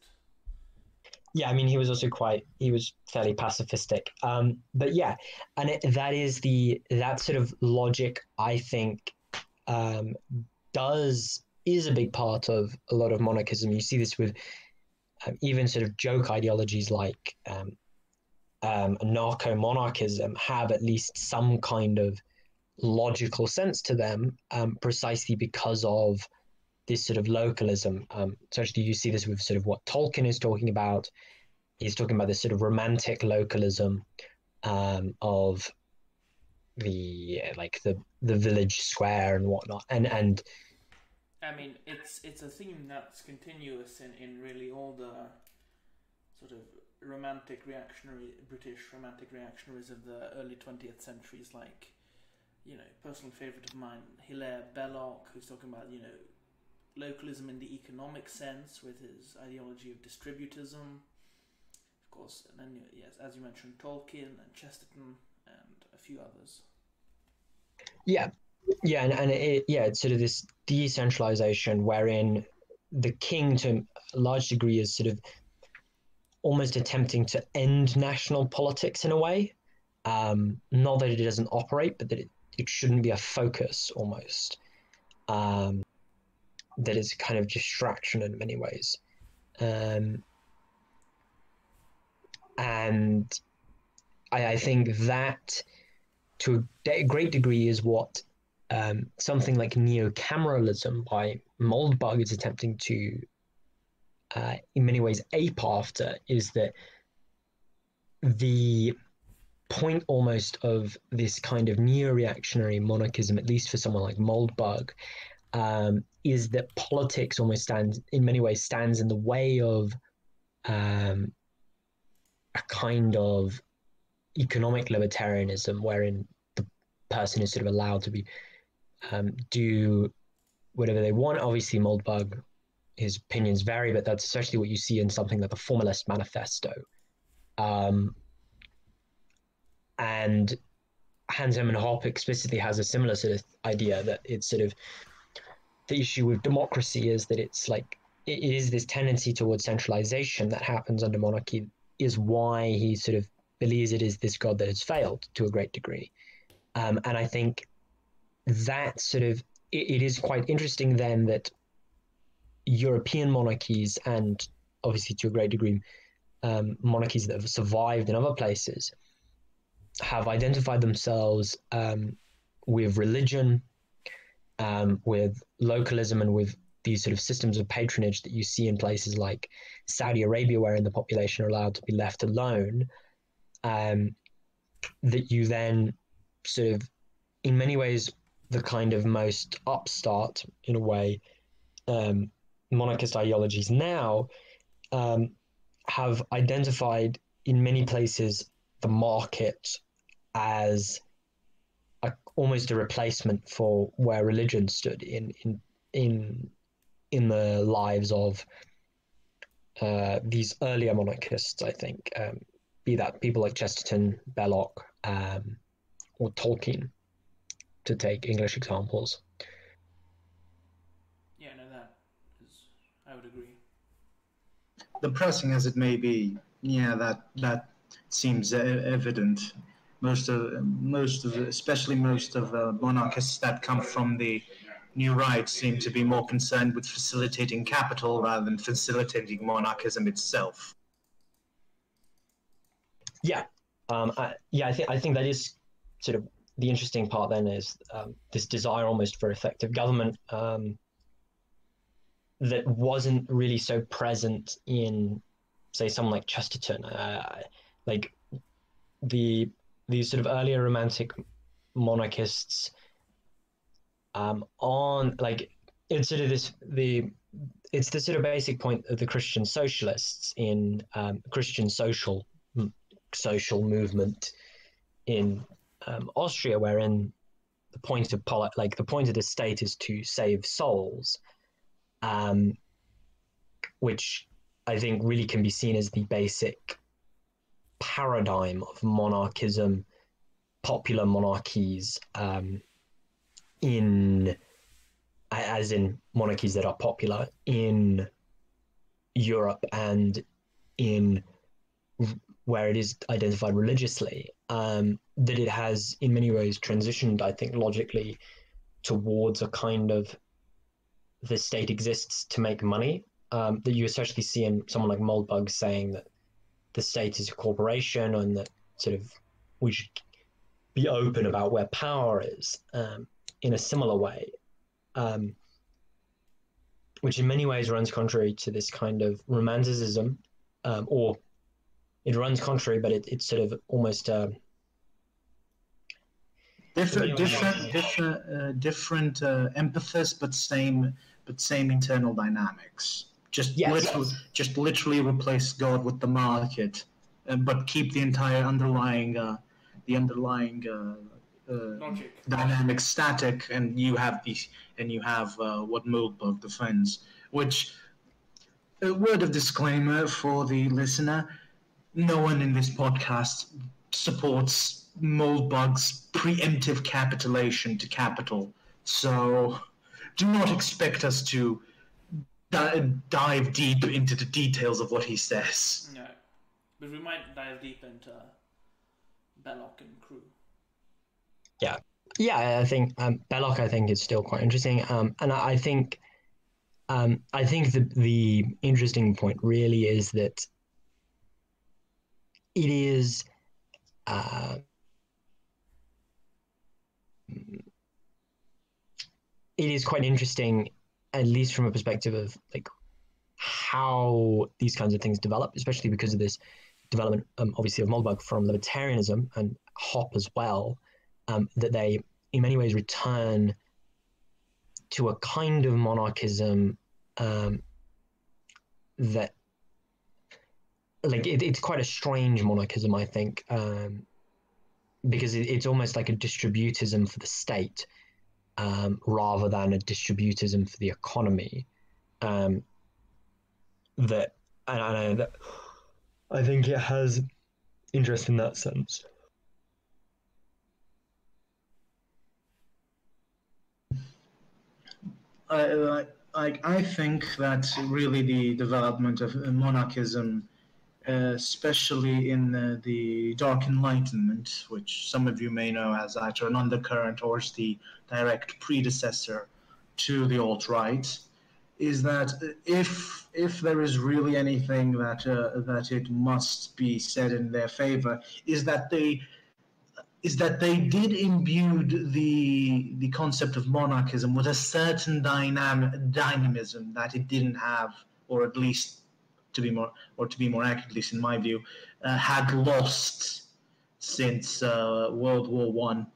yeah, I mean, he was also quite, he was fairly pacifistic. Um, but yeah, and it, that is the, that sort of logic, I think, um, does, is a big part of a lot of monarchism. You see this with um, even sort of joke ideologies like um, um, anarcho monarchism have at least some kind of logical sense to them, um, precisely because of this sort of localism. Um, so actually, you see this with sort of what Tolkien is talking about. He's talking about this sort of romantic localism of the uh, like the the village square and whatnot, and and I mean, it's it's a theme that's continuous in, in really all the sort of romantic reactionary British romantic reactionaries of the early twentieth centuries, like you know, personal favorite of mine, Hilaire Belloc, who's talking about you know localism in the economic sense with his ideology of distributism. Of course, and then yes, as you mentioned, Tolkien and Chesterton few others. yeah, yeah, and, and it, yeah, it's sort of this decentralization wherein the king, to a large degree, is sort of almost attempting to end national politics in a way. Um, not that it doesn't operate, but that it, it shouldn't be a focus almost. Um, that is kind of distraction in many ways. Um, and I, I think that to a great degree is what um, something like neo-cameralism by Moldbug is attempting to, uh, in many ways, ape after is that the point almost of this kind of neo-reactionary monarchism, at least for someone like Moldbug, um, is that politics almost stands, in many ways, stands in the way of um, a kind of economic libertarianism, wherein the person is sort of allowed to be um, do whatever they want. Obviously, Moldbug, his opinions vary, but that's essentially what you see in something like the Formalist Manifesto. Um, and Hans Hermann Hoppe explicitly has a similar sort of idea that it's sort of the issue with democracy is that it's like it is this tendency towards centralization that happens under monarchy is why he sort of believes it is this god that has failed to a great degree. Um, and i think that sort of it, it is quite interesting then that european monarchies and obviously to a great degree um, monarchies that have survived in other places have identified themselves um, with religion um, with localism and with these sort of systems of patronage that you see in places like Saudi Arabia, wherein the population are allowed to be left alone, um, that you then sort of, in many ways, the kind of most upstart, in a way, um, monarchist ideologies now um, have identified in many places the market as a, almost a replacement for where religion stood in in in in the lives of uh, these earlier monarchists. I think, um, be that people like Chesterton, Belloc, um, or Tolkien, to take English examples. Yeah, no, that is. I would agree. Depressing as it may be, yeah, that that seems evident most of most of especially most of the monarchists that come from the new right seem to be more concerned with facilitating capital rather than facilitating monarchism itself. Yeah, um, I, yeah, I think I think that is sort of the interesting part. Then is um, this desire almost for effective government um, that wasn't really so present in, say, someone like Chesterton. Uh, like the these sort of earlier romantic monarchists um, on like it's sort of this the it's the sort of basic point of the Christian socialists in um, Christian social social movement in um, Austria, wherein the point of poli- like the point of the state is to save souls, um, which I think really can be seen as the basic paradigm of monarchism, popular monarchies, um, in as in monarchies that are popular in Europe and in where it is identified religiously, um, that it has in many ways transitioned, I think, logically towards a kind of the state exists to make money. Um, that you especially see in someone like Moldbug saying that the state is a corporation and that sort of we should be open about where power is um, in a similar way, um, which in many ways runs contrary to this kind of romanticism, um, or it runs contrary, but it, it's sort of almost. Uh, different, different, different, uh, different uh, emphasis, but same, but same internal dynamics. Just Yes. literally, just literally replace God with the market, uh, but keep the entire underlying, uh, the underlying uh, uh, dynamic static, and you have the and you have uh, what Moldbug defends. Which, a word of disclaimer for the listener: no one in this podcast supports Moldbug's preemptive capitulation to capital. So, do not expect us to di- dive deep into the details of what he says. No, but we might dive deep into Belloc and crew. yeah, Yeah, I think um, Belloc, I think, is still quite interesting, um, and I, I think, um, I think the the interesting point really is that it is. Uh, it is quite interesting, at least from a perspective of like how these kinds of things develop, especially because of this development, um, obviously, of Moldbug from libertarianism and Hoppe as well, um, that they in many ways return to a kind of monarchism um, that like it, it's quite a strange monarchism i think um, because it, it's almost like a distributism for the state um, rather than a distributism for the economy um, that and I, know that I think it has interest in that sense. I, I, I think that really the development of monarchism, uh, especially in the, the Dark Enlightenment, which some of you may know as either an undercurrent or as the direct predecessor to the alt right, is that if if there is really anything that uh, that it must be said in their favor, is that they is that they did imbue the the concept of monarchism with a certain dynam- dynamism that it didn't have, or at least to be more or to be more accurate, at least in my view, uh, had lost since uh, World War One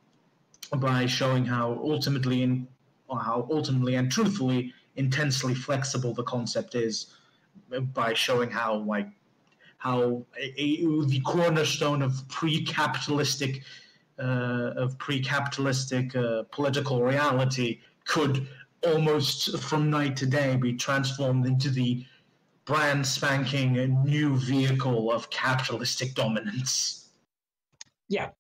by showing how ultimately in how ultimately and truthfully intensely flexible the concept is by showing how like how a, a, the cornerstone of pre-capitalistic uh, of pre-capitalistic uh, political reality could almost from night to day be transformed into the brand spanking new vehicle of capitalistic dominance. Yeah,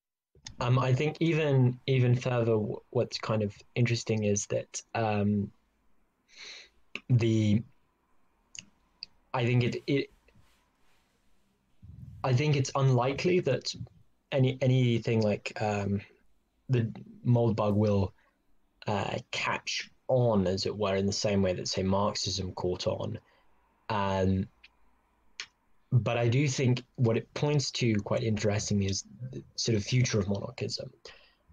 um, I think even even further, what's kind of interesting is that um, the I think it it I think it's unlikely that any anything like um, the Moldbug will uh, catch on, as it were, in the same way that say Marxism caught on. Um, but I do think what it points to quite interestingly is the sort of future of monarchism,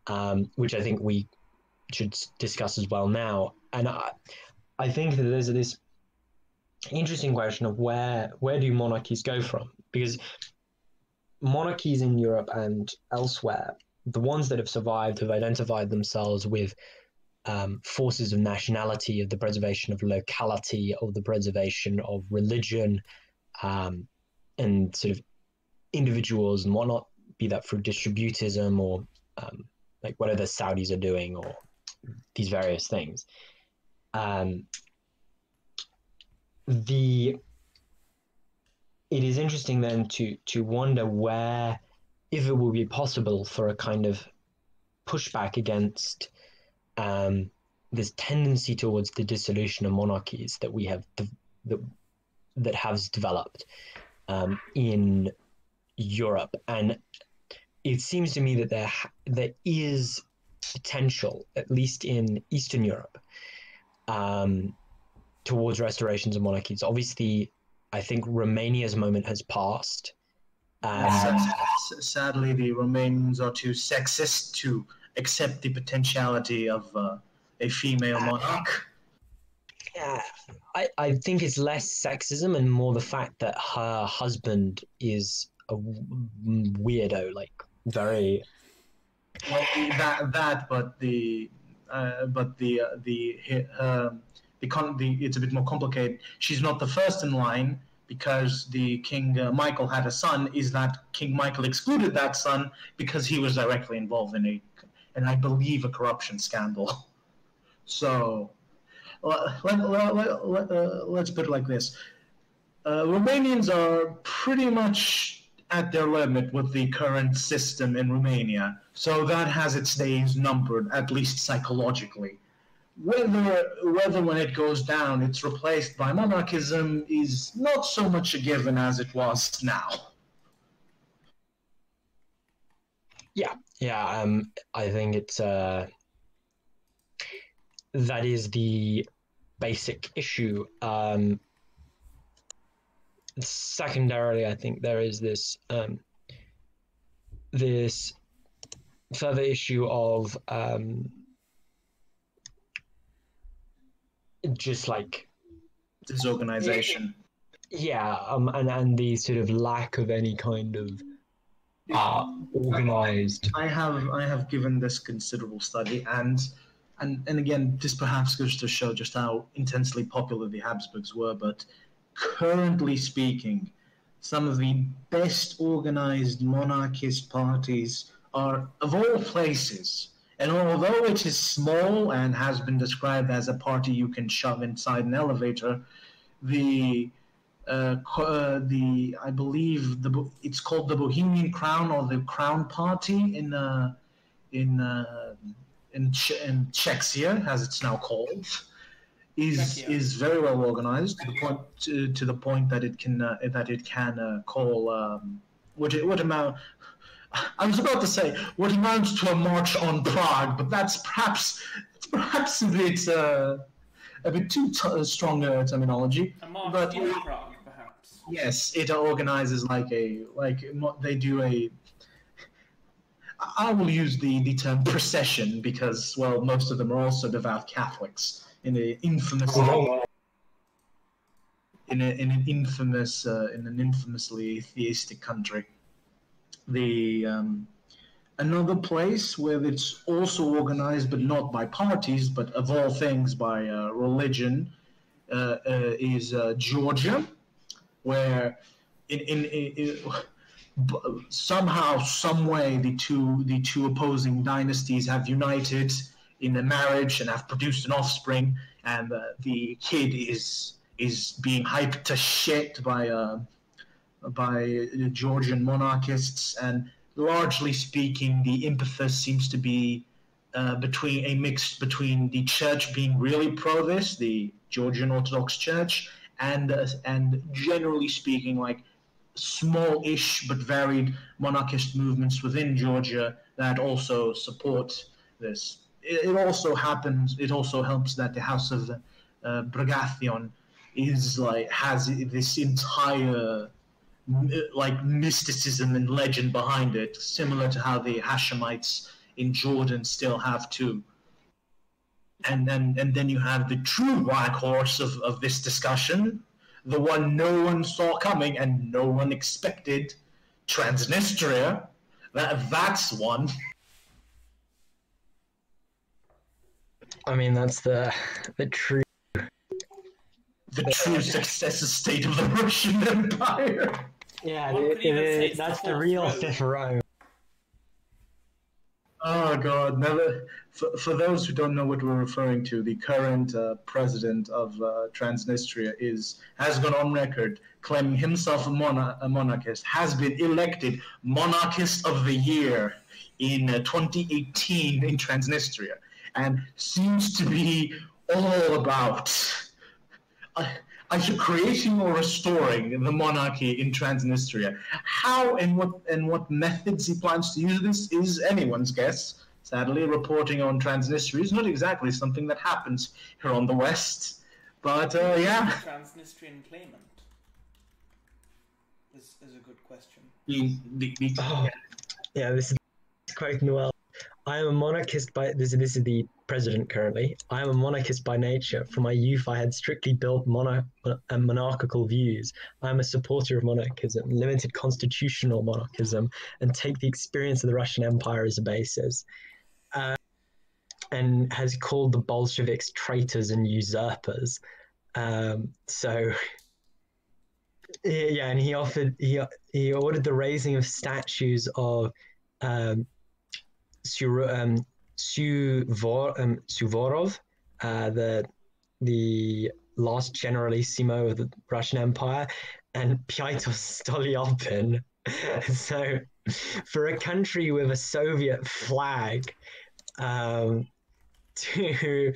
um, which I think we should discuss as well now. And I, I think that there's this interesting question of where where do monarchies go from? Because monarchies in Europe and elsewhere, the ones that have survived have identified themselves with um, forces of nationality, of the preservation of locality, of the preservation of religion, um, and sort of individuals and whatnot, be that through distributism or um, like whatever the Saudis are doing or these various things. Um, the it is interesting then to to wonder where, if it will be possible for a kind of pushback against um, this tendency towards the dissolution of monarchies that we have de- that that has developed um, in Europe, and it seems to me that there there is potential, at least in Eastern Europe, um, towards restorations of monarchies. Obviously, I think Romania's moment has passed. Um, sadly, the Romanians are too sexist to accept the potentiality of uh, a female monarch. Yeah, I, I think it's less sexism and more the fact that her husband is a weirdo, like very. Well, that that, but the, uh, but the uh, the uh, the, con- the it's a bit more complicated. She's not the first in line because the King uh, Michael had a son. Is that King Michael excluded that son because he was directly involved in a, and I believe a corruption scandal. (laughs) So, let, let, let, let, uh, let's put it like this: uh, Romanians are pretty much at their limit with the current system in Romania. So that has its days numbered, at least psychologically whether whether when it goes down it's replaced by monarchism is not so much a given as it was now. Yeah, yeah. Um, I think it's uh, that is the basic issue. Um, secondarily, I think there is this um, this further issue of um, just like Disorganization. yeah, um, and and the sort of lack of any kind of uh, organized. I have I have given this considerable study, and and and again, this perhaps goes to show just how intensely popular the Habsburgs were. But currently speaking, some of the best organized monarchist parties are, of all places, and although it is small and has been described as a party you can shove inside an elevator, the uh, uh, the I believe the it's called the Bohemian Crown or the Crown Party in uh, in uh, in, Ch- in Czechia, as it's now called, is Czechia. is very well organized to the point to, to the point that it can uh, that it can uh, call um, what it, what amount. I was about to say what amounts to a march on Prague, but that's perhaps perhaps a bit uh, a bit too t- strong a terminology. A march But- in Prague. Yes, it organizes like a like they do a. I will use the, the term procession because well most of them are also devout Catholics in a infamous in, a, in an infamous uh, in an infamously theistic country. The um, another place where it's also organized but not by parties but of all things by uh, religion uh, uh, is uh, Georgia where in, in, in, somehow some way the two the two opposing dynasties have united in a marriage and have produced an offspring and uh, the kid is is being hyped to shit by uh, by Georgian monarchists and largely speaking the impetus seems to be uh, between a mix between the church being really pro this the Georgian Orthodox Church and uh, and generally speaking, like small-ish but varied monarchist movements within Georgia that also support this. It, it also happens. It also helps that the House of uh, Bagration is like has this entire like mysticism and legend behind it, similar to how the Hashemites in Jordan still have too and then and then you have the true black horse of, of this discussion, the one no one saw coming and no one expected, Transnistria. That that's one. I mean, that's the the true. The true successor state of the Russian Empire. Yeah, One it- it- say it's the that's the real road. fifth Rome. Oh God! Never. For, for those who don't know what we're referring to, the current uh, president of uh, Transnistria is has gone on record claiming himself a, a monarchist, has been elected monarchist of the year in uh, 2018 in Transnistria, and seems to be all about uh, either creating or restoring the monarchy in Transnistria. How and what and what methods he plans to use this is anyone's guess. Sadly, reporting on Transnistria is not exactly something that happens here on the West. But uh, yeah, Transnistrian claimant is, is a good question. the, the, the, Oh, yeah, this is quoting the world. I am a monarchist by this. This is the president currently. I am a monarchist by nature. From my youth, I had strictly built monar- and monarchical views. I am a supporter of monarchism, limited constitutional monarchism, and take the experience of the Russian Empire as a basis. Uh, and has called the Bolsheviks traitors and usurpers. Um, so yeah, and he offered he he ordered the raising of statues of um, Sur, um, Suvor, um, Suvorov, uh, the the last generalissimo of the Russian Empire, and Pyotr Stolypin. (laughs) so, for a country with a Soviet flag, um, to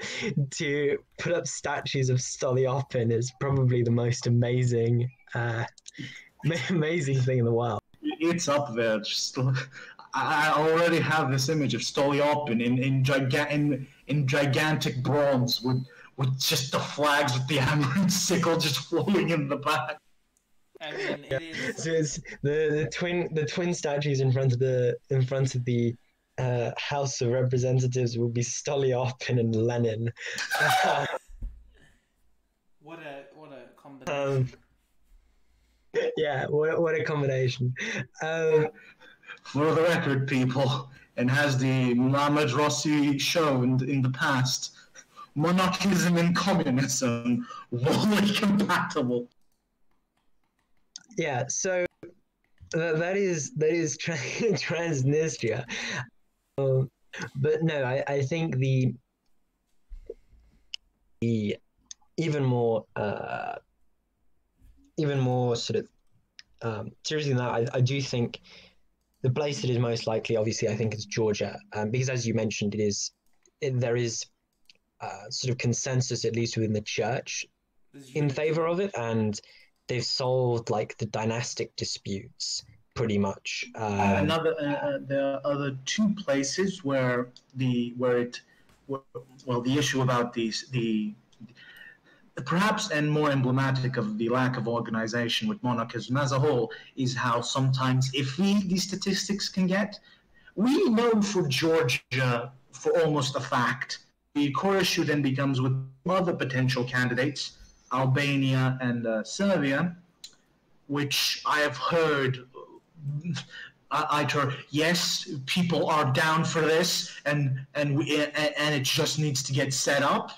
to put up statues of Stolypin is probably the most amazing uh, (laughs) amazing thing in the world. it's up there. Just, I already have this image of Stolypin in in, giga- in in gigantic bronze with with just the flags with the (laughs) hammer and sickle just floating in the back. I mean, it is. So it's the, the twin the twin statues in front of the in front of the uh, House of Representatives will be Stolypin and Lenin. (laughs) What a what a combination. um, yeah, what, what a combination. Um, For the record, people, and has the Mladorossi shown in the past, monarchism and communism (laughs) wholly compatible. Yeah, so that, that is that is tra- (laughs) Transnistria. Um, but no, I, I think the the even more uh, even more sort of um, seriously than that, I, I do think the place that is most likely, obviously, I think is Georgia, um, because as you mentioned, it is it, there is uh, sort of consensus, at least within the church, in favor of it, and they've solved like the dynastic disputes pretty much. Uh, Um, another, uh, uh, there are other two places where the where it, well, the issue about these the perhaps and more emblematic of the lack of organization with monarchism as a whole is how sometimes if we these statistics can get. We know for Georgia, for almost a fact, the core issue then becomes with other potential candidates, Albania and uh, Serbia, which I have heard I, I yes, people are down for this, and and we and, it just needs to get set up,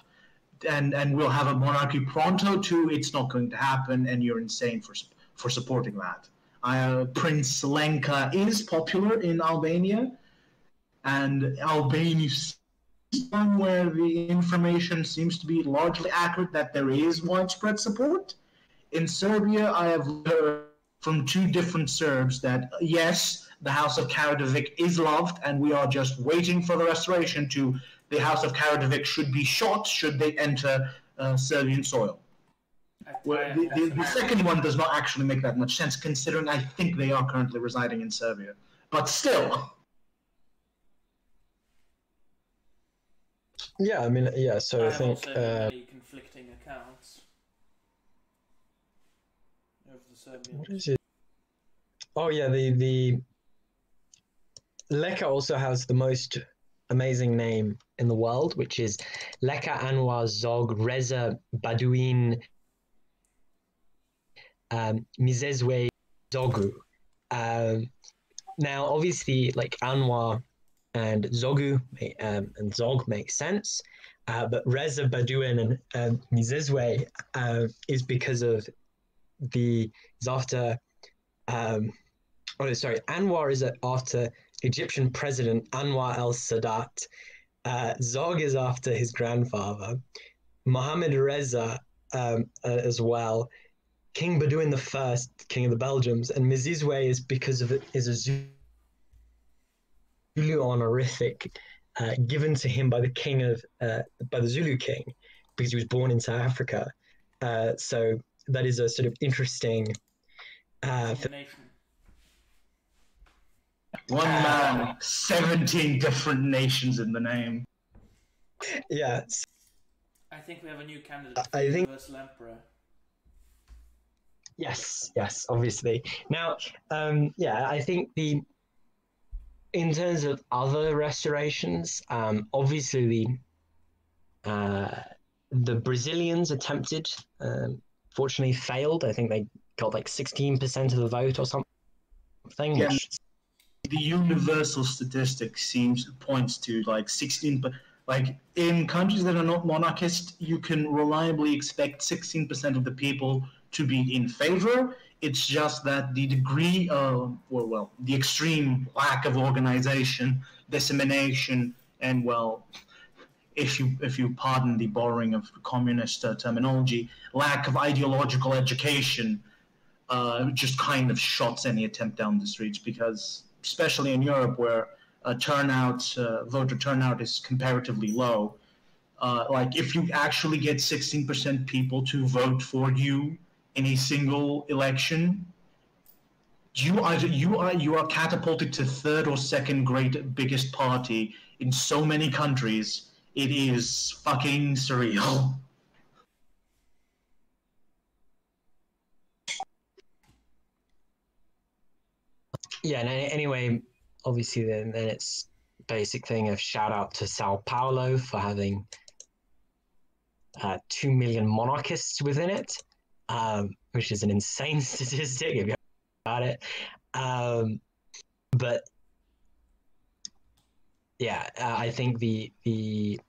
and and we'll have a monarchy pronto too. It's not going to happen, and you're insane for for supporting that. Uh, Prince Leka is popular in Albania, and Albania one where the information seems to be largely accurate that there is widespread support. In Serbia, I have heard from two different Serbs that yes, the House of Karađorđević is loved, and we are just waiting for the restoration to the House of Karađorđević should be shot should they enter uh, Serbian soil. Well, the, the, the second one does not actually make that much sense, considering I think they are currently residing in Serbia. But still, yeah, I mean, yeah. So I have think also uh, really conflicting accounts of the Serbian. what is it? Oh yeah, the the Leka also has the most amazing name in the world, which is Leka Anwar Zog Reza Baudouin um, Msiziwe Zogu. Um, now, obviously, like Anwar and Zogu um, and Zog make sense, uh, but Reza Baudouin and um, Msiziwe uh, is because of the is after um, oh sorry Anwar is after Egyptian President Anwar el Sadat. Uh, Zog is after his grandfather, Mohammed Reza um, as well, King Baudouin the First, King of the Belgians, and Msiziwe is because of it is a Zulu honorific uh, given to him by the king of uh, by the Zulu king because he was born in South Africa. Uh, so that is a sort of interesting. Uh, one man, 17 different nations in the name. yeah, I think we have a new candidate I think- Universal Emperor. Yes, yes, obviously. Now, um, yeah, I think the in terms of other restorations, um, obviously the uh, the Brazilians attempted, um, fortunately failed. I think they got like sixteen percent of the vote or something. Yeah. Which, the universal statistic seems points to like 16 but like in countries that are not monarchist you can reliably expect 16% of the people to be in favor it's just that the degree of well, well the extreme lack of organization dissemination and well if you if you pardon the borrowing of communist uh, terminology lack of ideological education uh, just kind of shots any attempt down the streets because, especially in Europe where uh, turnout, uh, voter turnout is comparatively low, uh, like if you actually get 16% people to vote for you in a single election, you are you are you are catapulted to third or second great biggest party in so many countries. It is fucking surreal. yeah. And anyway, obviously, then then it's basic thing of shout out to Sao Paulo for having uh, two million monarchists within it, um, which is an insane (laughs) statistic if you got it. Um, but yeah, uh, I think the the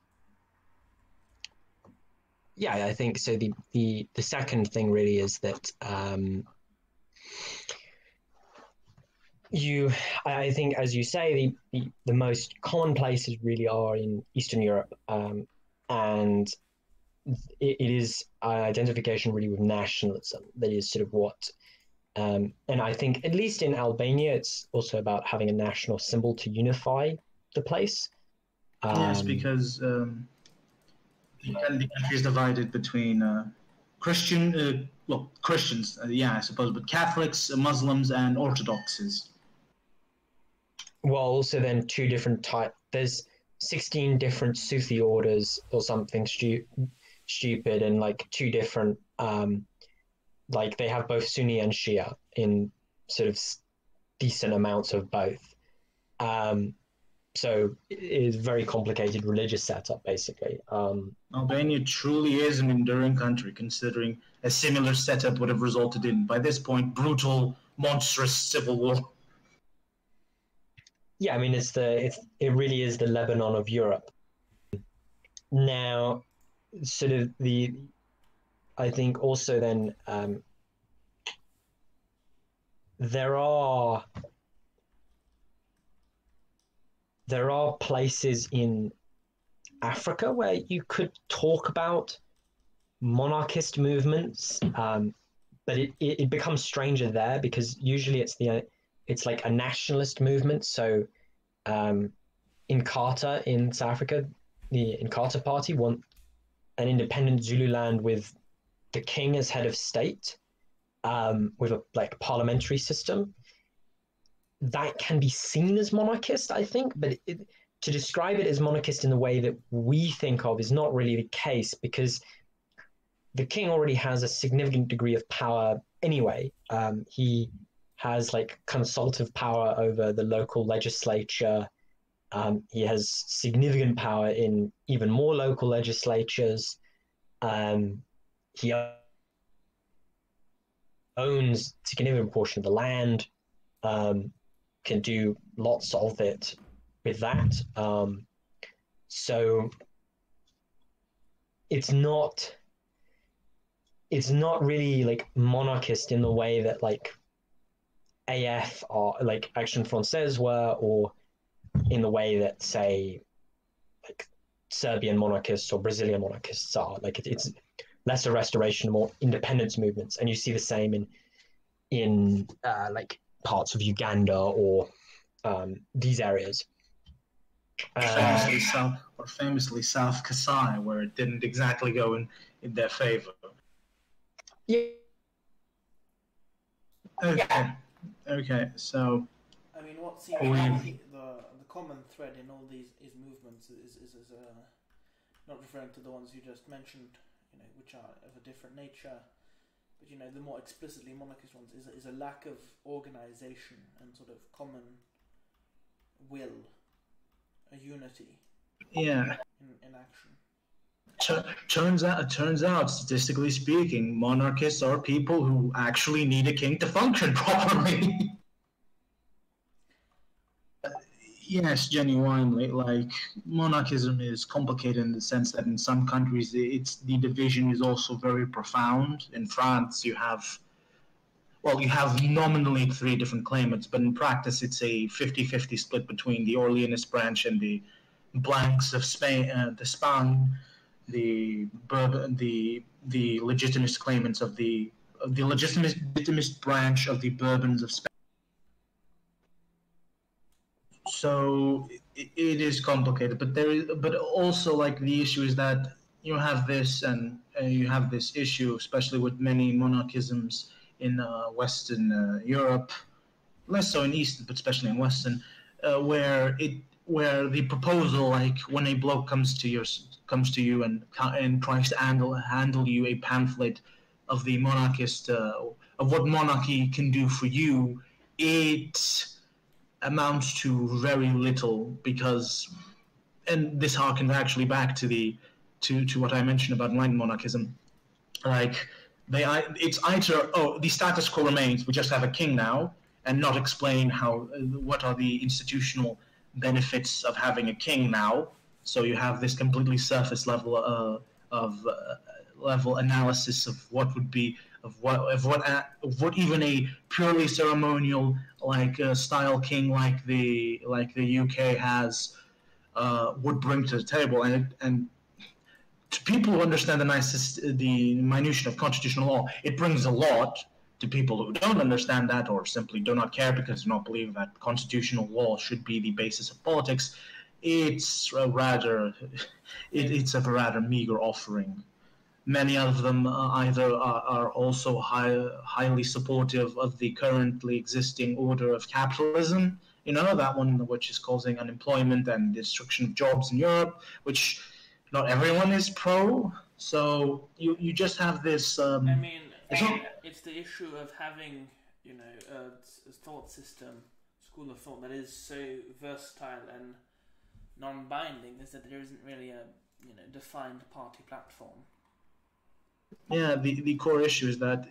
yeah, I think so. The the the second thing really is that um, you, I think, as you say, the, the the most common places really are in Eastern Europe, um, and it, it is uh, identification really with nationalism that is sort of what. Um, and I think, at least in Albania, it's also about having a national symbol to unify the place. yes, Um, because um, the, the country is divided between uh, Christian, uh, well, Christians, uh, yeah, I suppose, but Catholics, uh, Muslims, and Orthodoxes. well also then two different type there's 16 different sufi orders or something stu- stupid and like two different um like they have both sunni and shia in sort of decent amounts of both. Um so it is very complicated religious setup basically. Um Albania truly is an enduring country, considering a similar setup would have resulted in, by this point, brutal, monstrous civil war. yeah i mean it's the it's it really is the lebanon of europe. Now sort of the i think also then um there are there are places in africa where you could talk about monarchist movements um but it, it, it becomes stranger there because usually it's the it's like a nationalist movement. So, um, in Carter in South Africa, the Inkatha Party want an independent Zululand with the king as head of state, um, with a like parliamentary system. That can be seen as monarchist, I think, but it, to describe it as monarchist in the way that we think of is not really the case because the king already has a significant degree of power anyway. Um, he has like consultative power over the local legislature. Um, he has significant power in even more local legislatures. Um, he owns a significant portion of the land, um, can do lots of it with that. Um, so it's not it's not really like monarchist in the way that like AF or like Action Française were, or in the way that say like Serbian monarchists or Brazilian monarchists are. Like it, it's less a restoration, more independence movements, and you see the same in in uh, like parts of Uganda or um, these areas. Uh, famously South, or famously South Kasai, where it didn't exactly go in, in their favor. yeah, Okay, okay, so I mean, what seems Oh, to yeah. be the the common thread in all these is movements is is, is uh, not referring to the ones you just mentioned, you know, which are of a different nature, but you know, the more explicitly monarchist ones is is a lack of organization and sort of common will, a unity yeah, in, in action. Tur turns out, turns out, statistically speaking, monarchists are people who actually need a king to function (laughs) properly. Uh, yes, genuinely, like monarchism is complicated in the sense that in some countries, it's the division is also very profound. In France, you have, well, you have nominally three different claimants, but in practice, it's a 50-50 split between the Orleanist branch and the blanks of Spain, uh, the Spain the Bourbon, the the legitimist claimants of the the legitimist, legitimist branch of the Bourbons of Spain. So it, it is complicated, but there is, but also like the issue is that you have this and uh, you have this issue, especially with many monarchisms in uh, Western uh, Europe, less so in Eastern, but especially in Western, uh, where it where the proposal, like when a bloke comes to your comes to you and and tries to handle handle you a pamphlet of the monarchist uh, of what monarchy can do for you, it amounts to very little because, and this harkens actually back to the to to what I mentioned about enlightened monarchism, like they it's either oh the status quo remains we just have a king now and not explain how what are the institutional benefits of having a king now. So you have this completely surface level uh, of uh, level analysis of what would be of what of what of what even a purely ceremonial like uh, style king like the like the UK has uh, would bring to the table. And and to people who understand the nicest the minutia of constitutional law it brings a lot to people who don't understand that or simply do not care because do not believe that constitutional law should be the basis of politics. It's a rather (laughs) it, it's a rather meager offering many of them uh, either are, are also high, highly supportive of the currently existing order of capitalism you know that one which is causing unemployment and destruction of jobs in europe which not everyone is pro so you you just have this um, i mean it's, not... it's the issue of having you know a, a thought system school of thought that is so versatile and non-binding is that there isn't really a you know defined party platform. Yeah, the, the core issue is that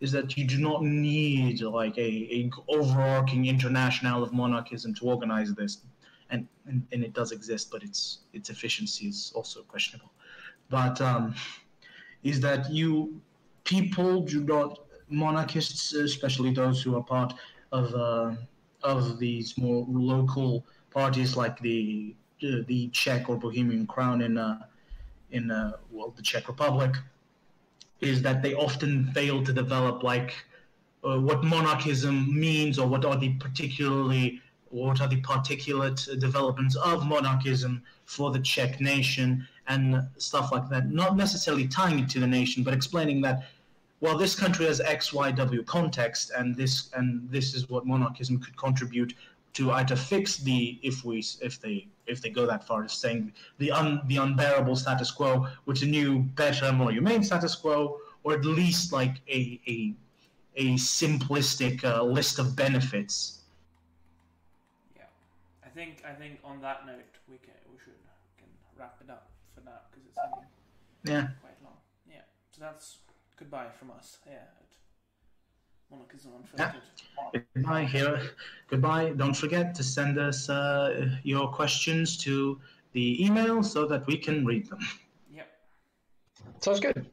is that you do not need like a, a overarching international of monarchism to organize this, and, and and it does exist, but its its efficiency is also questionable. But um, is that you people do not monarchists, especially those who are part of uh, of these more local parties like the the Czech or Bohemian Crown in uh, in uh, well the Czech Republic is that they often fail to develop like uh, what monarchism means or what are the particularly what are the particulate developments of monarchism for the Czech nation and stuff like that. Not necessarily tying it to the nation, but explaining that well, this country has X, Y, W context, and this and this is what monarchism could contribute to either fix the if we if they if they go that far as saying the un, the unbearable status quo with a new better more humane status quo or at least like a a, a simplistic uh, list of benefits. Yeah. I think i think on that note we can we should can wrap it up for now because it's yeah. quite long. Yeah. So that's goodbye from us. Yeah Monarchism Unfiltered. Yeah. Goodbye, here. Goodbye. Don't forget to send us uh, your questions to the email so that we can read them. Yep. Sounds good.